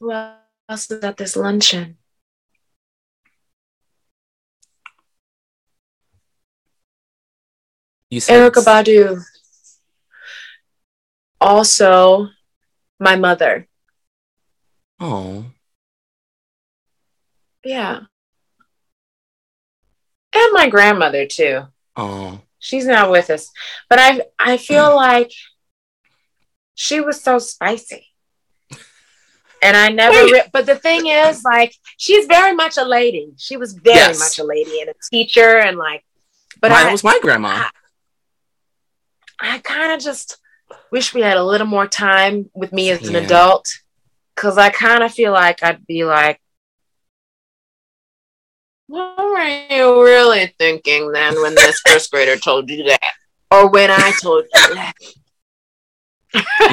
B: Who else is at this luncheon?
A: you said
B: Erykah Badu. Also, my mother.
A: Oh,
B: Yeah. And my grandmother too.
A: oh,
B: She's not with us. But I I feel mm. like she was so spicy. And I never re- but the thing is like she's very much a lady. She was very
A: Yes.
B: much a lady and a teacher and like but
A: mine
B: I
A: was my grandma.
B: I kind of just wish we had a little more time with me as an
A: Yeah.
B: adult cuz I kind of feel like I'd be like what were you really thinking then when this first grader told you that? Or when I told you that?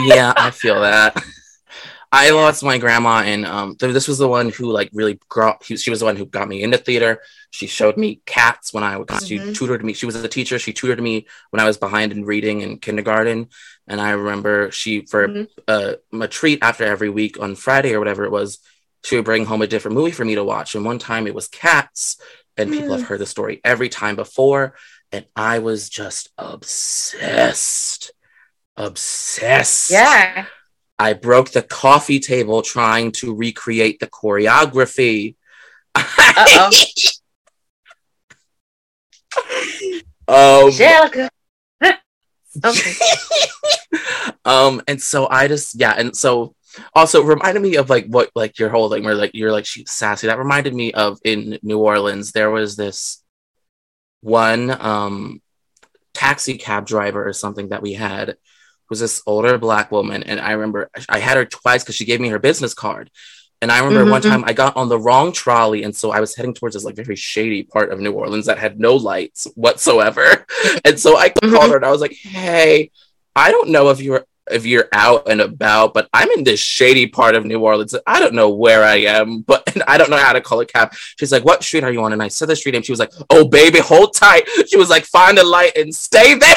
A: yeah, I feel that. I lost my grandma, and um, th- this was the one who like really got. He, she was the one who got me into theater. She showed me cats when I was. She
B: Mhm.
A: tutored me. She was a teacher. She tutored me when I was behind in reading in kindergarten. And I remember she for
B: Mhm.
A: uh, a treat after every week on Friday or whatever it was, she would bring home a different movie for me to watch. And one time it was Cats, and people
B: Mm.
A: have heard the story every time before, and I was just obsessed, obsessed.
B: Yeah.
A: I broke the coffee table trying to recreate the choreography.
B: Uh-oh.
A: um,
B: Angelica.
A: Um, and so I just yeah, and so also reminded me of like what like your whole thing where like you're like she's sassy. That reminded me of in New Orleans there was this one um taxi cab driver or something that we had was this older black woman and I remember I had her twice because she gave me her business card. And I remember one
B: Mhm.
A: time I got on the wrong trolley, and so I was heading towards this like very shady part of New Orleans that had no lights whatsoever. and so I called
B: Mhm.
A: her and I was like, "Hey, I don't know if you're if you're out and about, but I'm in this shady part of New Orleans. I don't know where I am, but and I don't know how to call a cab." She's like, "What street are you on?" And I said the street name. She was like, "Oh, baby, hold tight." She was like, "Find a light and stay there."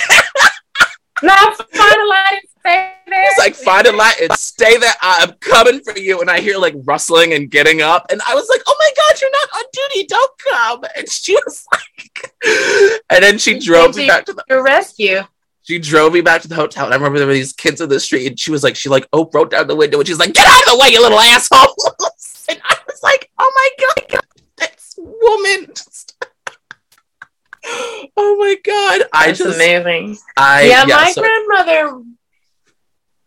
B: Now find a light and stay there.
A: It's like find a light and stay there. I'm coming for you. And I hear like rustling and getting up. And I was like, oh my God, you're not on duty. Don't come. And she was like, and then she drove me back to the
B: rescue.
A: She drove me back to the hotel. And I remember there were these kids in the street, and she was like, she like, oh, broke down the window, and she's like, get out of the way, you little asshole. and I was like, oh my god, this woman. just- oh my god, I
B: That's
A: just,
B: amazing.
A: I
B: yeah, my
A: so-
B: grandmother.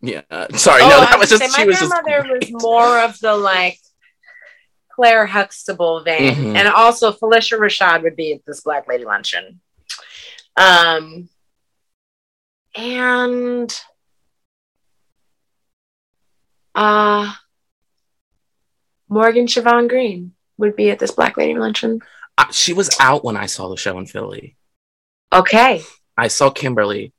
A: yeah. uh, sorry,
B: oh,
A: no,
B: I
A: that was just
B: say
A: she
B: my
A: was just.
B: grandmother was more of the like Claire Huxtable vein,
A: Mhm.
B: and also Phylicia Rashad would be at this Black Lady luncheon. Um, and uh Morgan Siobhan Green would be at this Black Lady luncheon.
A: Uh, she was out when I saw the show in Philly.
B: Okay.
A: I saw Kimberly.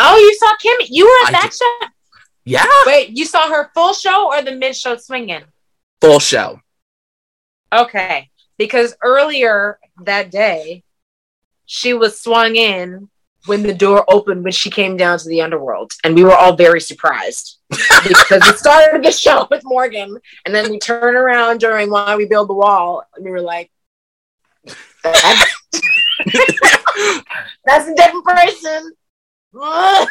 B: Oh, you saw Kim. You were at
A: I
B: that
A: did.
B: show.
A: Yeah,
B: Wait, you saw her full show or the mid show swinging?
A: full show.
B: Okay. Because earlier that day, she was swung in when the door opened when she came down to the underworld. And we were all very surprised because we started the show with Morgan. And then we turn around during Why We Build the Wall. And we were like, that's, that's a different person.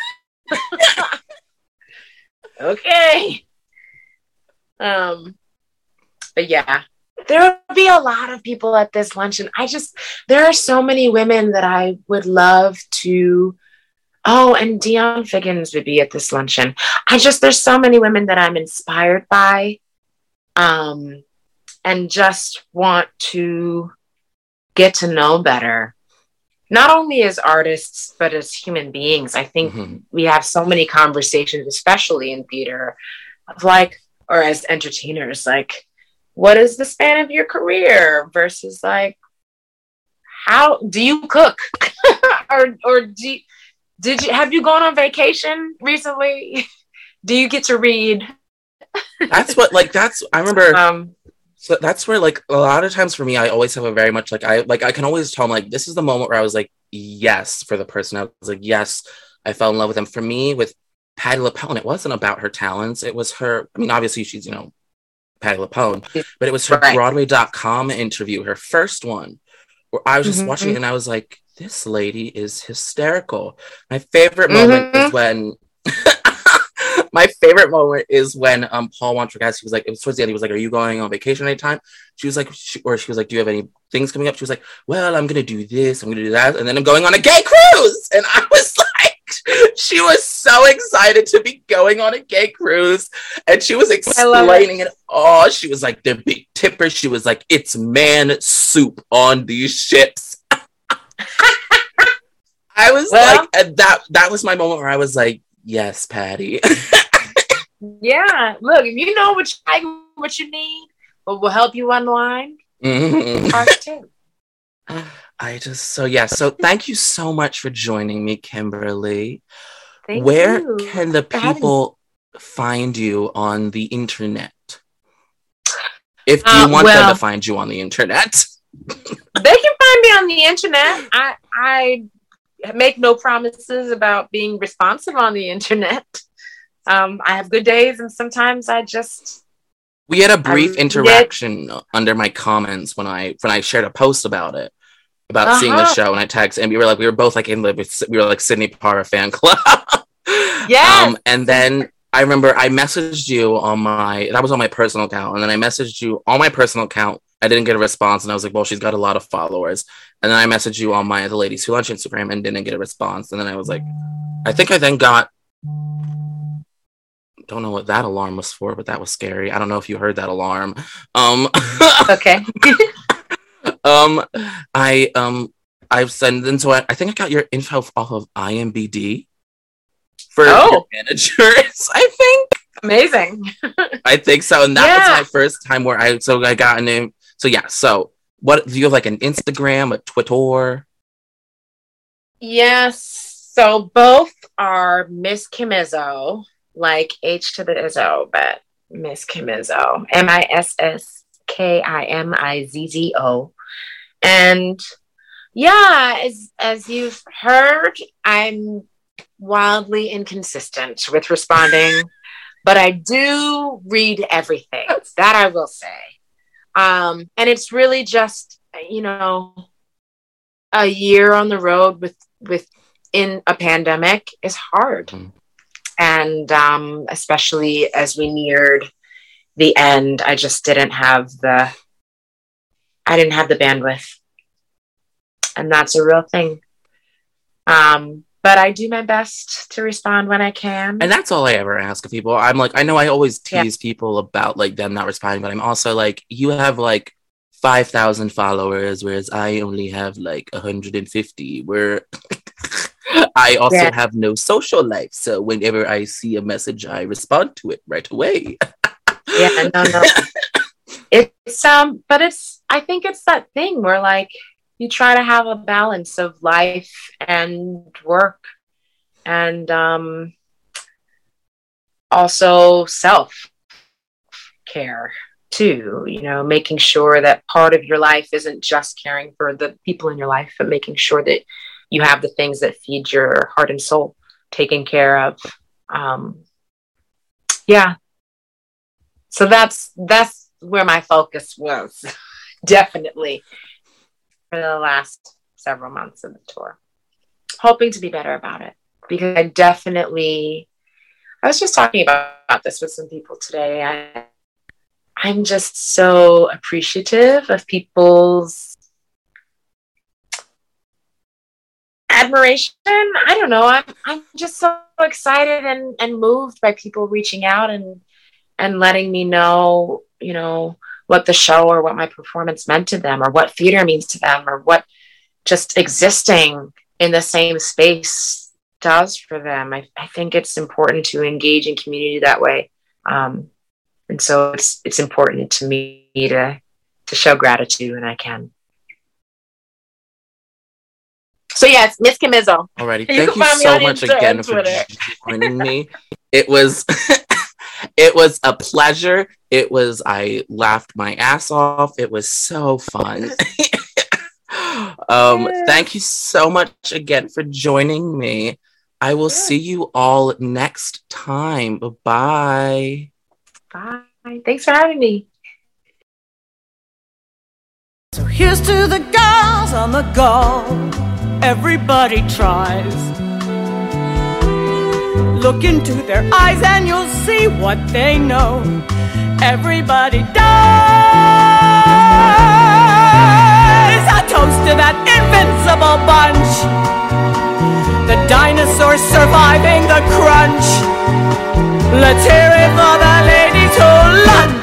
B: okay. Um, but yeah, there will be a lot of people at this luncheon. I just, there are so many women that I would love to. Oh, and Dionne Figgins would be at this luncheon. I just, there's so many women that I'm inspired by um, and just want to get to know better. Not only as artists, but as human beings. I think mm-hmm. we have so many conversations, especially in theater, of like, or as entertainers, like, what is the span of your career versus like how do you cook? Or or do you, did you have you gone on vacation recently? Do you get to read?
A: That's what like that's i remember um so that's where like a lot of times for me i always have a very much like i like i can always tell them like this is the moment where i was like yes for the person. I was like yes i fell in love with them. For me with patty lapelle and it wasn't about her talents. It was her i mean obviously she's you know Patti LuPone, but it was her right. Broadway.com interview, her first one, where I was just mm-hmm. watching it and I was like, this lady is hysterical. My favorite mm-hmm. moment is when my favorite moment is when um Paul Wontorowski was like, it was towards the end, he was like, Are you going on vacation anytime? She was like, she, or she was like, Do you have any things coming up? She was like, Well, I'm gonna do this, I'm gonna do that, and then I'm going on a gay cruise. And I was she was so excited to be going on a gay cruise and she was explaining it. it all. She was like, the big tipper. She was like, it's man soup on these ships. I was well, like, that that was my moment where I was like, yes, Patti.
B: yeah. Look, if you know what you, what you need, what will help you unwind, mm-hmm.
A: I just so yeah. So thank you so much for joining me, Kimberly. Thank Where you. can the people find you on the internet? If you uh, want well, them to find you on the internet.
B: they can find me on the internet. I I make no promises about being responsive on the internet. Um, I have good days and sometimes I just
A: we had a brief interaction under my comments when I when I shared a post about it about uh-huh. seeing the uh-huh. show, and I texted, and we were like, we were both like in the, we were like Sydney Parra fan club.
B: yeah. Um,
A: and then I remember I messaged you on my, that was on my personal account, and then I messaged you on my personal account. I didn't get a response, and I was like, well, she's got a lot of followers. And then I messaged you on my the ladies who lunch Instagram and didn't get a response. And then I was like, I think I then got don't know what that alarm was for, but that was scary. I don't know if you heard that alarm. Um
B: Okay.
A: um, I um, I've sent and so I, I think I got your info off of IMBD for oh. managers. I think
B: amazing.
A: I think so, and that yeah. was my first time where I so I got a name. So yeah, so what do you have like an Instagram, a Twitter?
B: Yes. So both are Miss Kim Izzo, like H to the Izzo, but Miss Kim Izzo, M I S S K I M I Z Z O. And yeah, as as you've heard, I'm wildly inconsistent with responding, but I do read everything. That I will say. Um, and it's really just you know a year on the road with with in a pandemic is hard. Mm. And um, especially as we neared the end, I just didn't have the I didn't have the bandwidth. And that's a real thing. Um, but I do my best to respond when I can.
A: And that's all I ever ask of people. I'm like, I know I always tease yeah. people about like them not responding, but I'm also like, you have like 5,000 followers, whereas I only have like 150. Where I also yeah. have no social life. So whenever I see a message, I respond to it right away.
B: yeah, no, no. it's um but it's i think it's that thing where like you try to have a balance of life and work and um also self care too you know making sure that part of your life isn't just caring for the people in your life but making sure that you have the things that feed your heart and soul taken care of um yeah. So that's that's where my focus was definitely for the last several months of the tour. Hoping to be better about it because I definitely, I was just talking about, about this with some people today. I, I'm just so appreciative of people's admiration. I don't know. I'm I'm just so excited and and moved by people reaching out and and letting me know, you know, what the show or what my performance meant to them or what theater means to them or what just existing in the same space does for them. I, I think it's important to engage in community that way. Um, and so it's it's important to me to to show gratitude when I can. So yes, Miss Kimizzo.
A: Alrighty, thank you, you so much again for joining me. It was it was a pleasure. It was I laughed my ass off. It was so fun. um, thank you so much again for joining me. I will see you all next time. Bye.
B: Bye. Thanks for having me.
C: So here's to the girls on the go. Everybody tries. Look into their eyes and you'll see what they know. Everybody dies. A toast to that invincible bunch. The dinosaurs surviving the crunch. Let's hear it for the ladies who lunch.